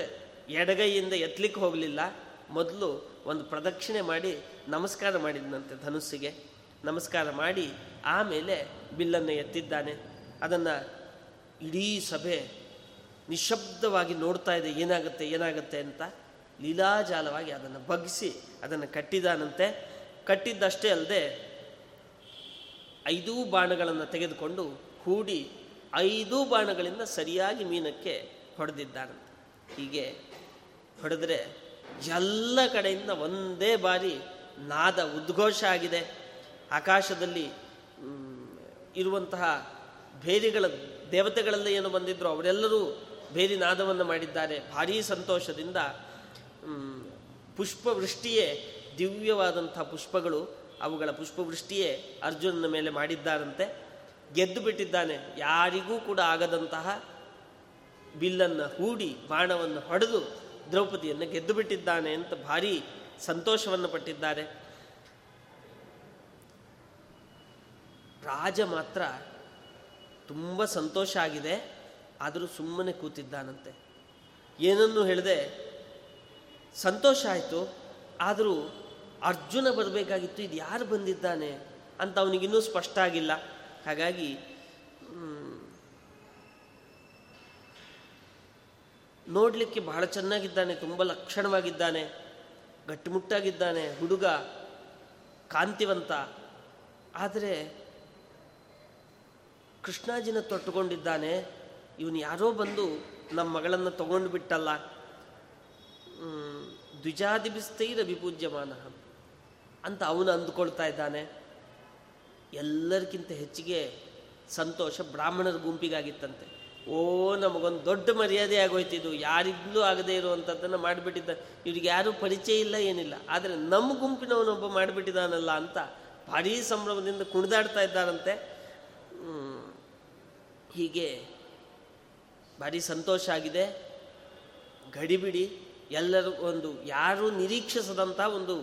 ಎಡಗೈಯಿಂದ ಎತ್ತಲಿಕ್ಕೆ ಹೋಗಲಿಲ್ಲ. ಮೊದಲು ಒಂದು ಪ್ರದಕ್ಷಿಣೆ ಮಾಡಿ ನಮಸ್ಕಾರ ಮಾಡಿದ್ನಂತೆ ಧನುಸ್ಸಿಗೆ. ನಮಸ್ಕಾರ ಮಾಡಿ ಆಮೇಲೆ ಬಿಲ್ಲನ್ನು ಎತ್ತಿದ್ದಾನೆ. ಅದನ್ನು ಇಡೀ ಸಭೆ ನಿಶಬ್ದವಾಗಿ ನೋಡ್ತಾ ಇದೆ, ಏನಾಗುತ್ತೆ ಏನಾಗುತ್ತೆ ಅಂತ ಲೀಲಾಜಾಲವಾಗಿ ಅದನ್ನು ಬಗ್ಗಿಸಿ ಅದನ್ನು ಕಟ್ಟಿದಾನಂತೆ ಕಟ್ಟಿದ್ದಷ್ಟೇ ಅಲ್ಲದೆ ಐದೂ ಬಾಣಗಳನ್ನು ತೆಗೆದುಕೊಂಡು ಕೂಡಿ ಐದು ಬಾಣಗಳಿಂದ ಸರಿಯಾಗಿ ಮೀನಕ್ಕೆ ಹೊಡೆದಿದ್ದಾನಂತೆ. ಹೀಗೆ ಹೊಡೆದರೆ ಎಲ್ಲ ಕಡೆಯಿಂದ ಒಂದೇ ಬಾರಿ ನಾದ ಉದ್ಘೋಷ ಆಗಿದೆ. ಆಕಾಶದಲ್ಲಿ ಇರುವಂತಹ ಭೇದಿಗಳ, ದೇವತೆಗಳೆಲ್ಲ ಏನು ಬಂದಿದ್ರು ಅವರೆಲ್ಲರೂ ಭೇದಿ ನಾದವನ್ನು ಮಾಡಿದ್ದಾರೆ. ಭಾರೀ ಸಂತೋಷದಿಂದ ಪುಷ್ಪವೃಷ್ಟಿಯೇ, ದಿವ್ಯವಾದಂಥ ಪುಷ್ಪಗಳು ಅವುಗಳ ಪುಷ್ಪವೃಷ್ಟಿಯೇ ಅರ್ಜುನನ ಮೇಲೆ ಮಾಡಿದ್ದಾರಂತೆ. ಗೆದ್ದು ಬಿಟ್ಟಿದ್ದಾನೆ. ಯಾರಿಗೂ ಕೂಡ ಆಗದಂತಹ ಬಿಲ್ಲನ್ನು ಹೂಡಿ, ಬಾಣವನ್ನು ಹೊಡೆದು ದ್ರೌಪದಿಯನ್ನು ಗೆದ್ದು ಬಿಟ್ಟಿದ್ದಾನೆ ಅಂತ ಭಾರೀ ಸಂತೋಷವನ್ನು ಪಟ್ಟಿದ್ದಾರೆ. ರಾಜ ಮಾತ್ರ ತುಂಬ ಸಂತೋಷ ಆಗಿದೆ, ಆದರೂ ಸುಮ್ಮನೆ ಕೂತಿದ್ದಾನಂತೆ. ಏನನ್ನು ಹೇಳಿದೆ? ಸಂತೋಷ ಆಯಿತು, ಆದರೂ ಅರ್ಜುನ ಬರಬೇಕಾಗಿತ್ತು, ಇದು ಯಾರು ಬಂದಿದ್ದಾನೆ ಅಂತ ಅವನಿಗಿನ್ನೂ ಸ್ಪಷ್ಟ ಆಗಿಲ್ಲ. ಹಾಗಾಗಿ ನೋಡಲಿಕ್ಕೆ ಬಹಳ ಚೆನ್ನಾಗಿದ್ದಾನೆ, ತುಂಬ ಲಕ್ಷಣವಾಗಿದ್ದಾನೆ, ಗಟ್ಟಿಮುಟ್ಟಾಗಿದ್ದಾನೆ ಹುಡುಗ, ಕಾಂತಿವಂತ. ಆದರೆ ಕೃಷ್ಣಾಜಿನ ತೊಟ್ಟುಕೊಂಡಿದ್ದಾನೆ. ಇವನು ಯಾರೋ ಬಂದು ನಮ್ಮ ಮಗಳನ್ನು ತಗೊಂಡು ಬಿಟ್ಟಲ್ಲ. ದ್ವಿಜಾದಿಬಿಸ್ತೈರ ವಿಪೂಜ್ಯಮಾನ ಅಂತ ಅವನು ಅಂದುಕೊಳ್ತಾ ಇದ್ದಾನೆ. ಎಲ್ಲರಿಗಿಂತ ಹೆಚ್ಚಿಗೆ ಸಂತೋಷ ಬ್ರಾಹ್ಮಣರ ಗುಂಪಿಗಾಗಿತ್ತಂತೆ. ಓ, ನಮಗೊಂದು ದೊಡ್ಡ ಮರ್ಯಾದೆ ಆಗೋಯ್ತಿದ್ದು ಯಾರಿಗ್ಲೂ ಆಗದೇ ಇರುವಂಥದ್ದನ್ನು ಮಾಡಿಬಿಟ್ಟಿದ್ದ. ಇವ್ರಿಗೆ ಯಾರೂ ಪರಿಚಯ ಇಲ್ಲ, ಏನಿಲ್ಲ. ಆದರೆ ನಮ್ಮ ಗುಂಪಿನವನೊಬ್ಬ ಮಾಡಿಬಿಟ್ಟಿದ್ದಾನಲ್ಲ ಅಂತ ಭಾರೀ ಸಂಭ್ರಮದಿಂದ ಕುಣಿದಾಡ್ತಾ ಇದ್ದಾರಂತೆ. ಹೀಗೆ ಭಾರಿ ಸಂತೋಷ ಆಗಿದೆ. ಗಡಿಬಿಡಿ, ಎಲ್ಲರೂ ಒಂದು ಯಾರೂ ನಿರೀಕ್ಷಿಸದಂಥ ಒಂದು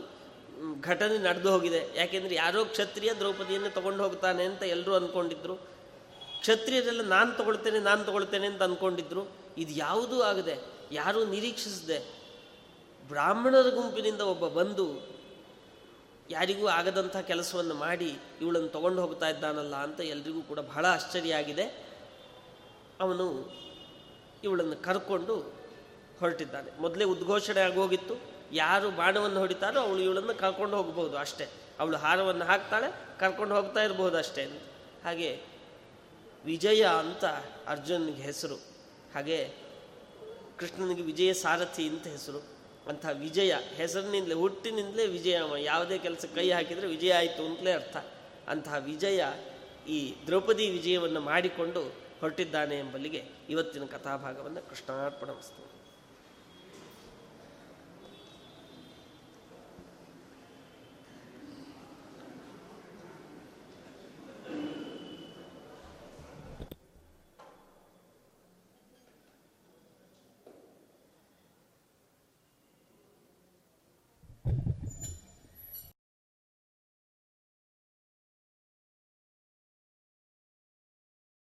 ಘಟನೆ ನಡೆದು ಹೋಗಿದೆ. ಯಾಕೆಂದರೆ ಯಾರೋ ಕ್ಷತ್ರಿಯ ದ್ರೌಪದಿಯನ್ನು ತಗೊಂಡು ಹೋಗ್ತಾನೆ ಅಂತ ಎಲ್ಲರೂ ಅಂದ್ಕೊಂಡಿದ್ರು ಕ್ಷತ್ರಿಯರೆಲ್ಲ ನಾನು ತಗೊಳ್ತೇನೆ ನಾನು ತಗೊಳ್ತೇನೆ ಅಂತ ಅಂದ್ಕೊಂಡಿದ್ರು ಇದು ಯಾವುದೂ ಆಗದೆ? ಯಾರೂ ನಿರೀಕ್ಷಿಸದೆ ಬ್ರಾಹ್ಮಣರ ಗುಂಪಿನಿಂದ ಒಬ್ಬ ಬಂದು ಯಾರಿಗೂ ಆಗದಂಥ ಕೆಲಸವನ್ನು ಮಾಡಿ, ಇವಳನ್ನು ತಗೊಂಡು ಹೋಗ್ತಾ ಇದ್ದಾನಲ್ಲ ಅಂತ ಎಲ್ರಿಗೂ ಕೂಡ ಬಹಳ ಆಶ್ಚರ್ಯ ಆಗಿದೆ. ಅವನು ಇವಳನ್ನು ಕರ್ಕೊಂಡು ಹೊರಟಿದ್ದಾನೆ. ಮೊದಲೇ ಉದ್ಘೋಷಣೆ ಆಗೋಗಿತ್ತು ಯಾರು ಬಾಣವನ್ನು ಹೊಡಿತಾರೋ ಅವಳು ಇವಳನ್ನು ಕರ್ಕೊಂಡು ಹೋಗ್ಬೋದು ಅಷ್ಟೇ. ಅವಳು ಹಾರವನ್ನು ಹಾಕ್ತಾಳೆ, ಕರ್ಕೊಂಡು ಹೋಗ್ತಾ ಇರಬಹುದು ಅಷ್ಟೇ. ಹಾಗೆ ವಿಜಯ ಅಂತ ಅರ್ಜುನಿಗೆ ಹೆಸರು. ಹಾಗೆ ಕೃಷ್ಣನಿಗೆ ವಿಜಯ ಸಾರಥಿ ಅಂತ ಹೆಸರು. ಅಂಥ ವಿಜಯ, ಹೆಸರಿನಿಂದಲೇ, ಹುಟ್ಟಿನಿಂದಲೇ ವಿಜಯ ಯಾವುದೇ ಕೆಲಸ ಕೈ ಹಾಕಿದರೆ ವಿಜಯ ಆಯಿತು ಅಂತಲೇ ಅರ್ಥ. ಅಂತಹ ವಿಜಯ ಈ ದ್ರೌಪದಿ ವಿಜಯವನ್ನು ಮಾಡಿಕೊಂಡು ಹೊರಟಿದ್ದಾನೆ ಎಂಬಲ್ಲಿಗೆ ಇವತ್ತಿನ ಕಥಾಭಾಗವನ್ನು ಕೃಷ್ಣಾರ್ಪಣ ವಸ್ತು.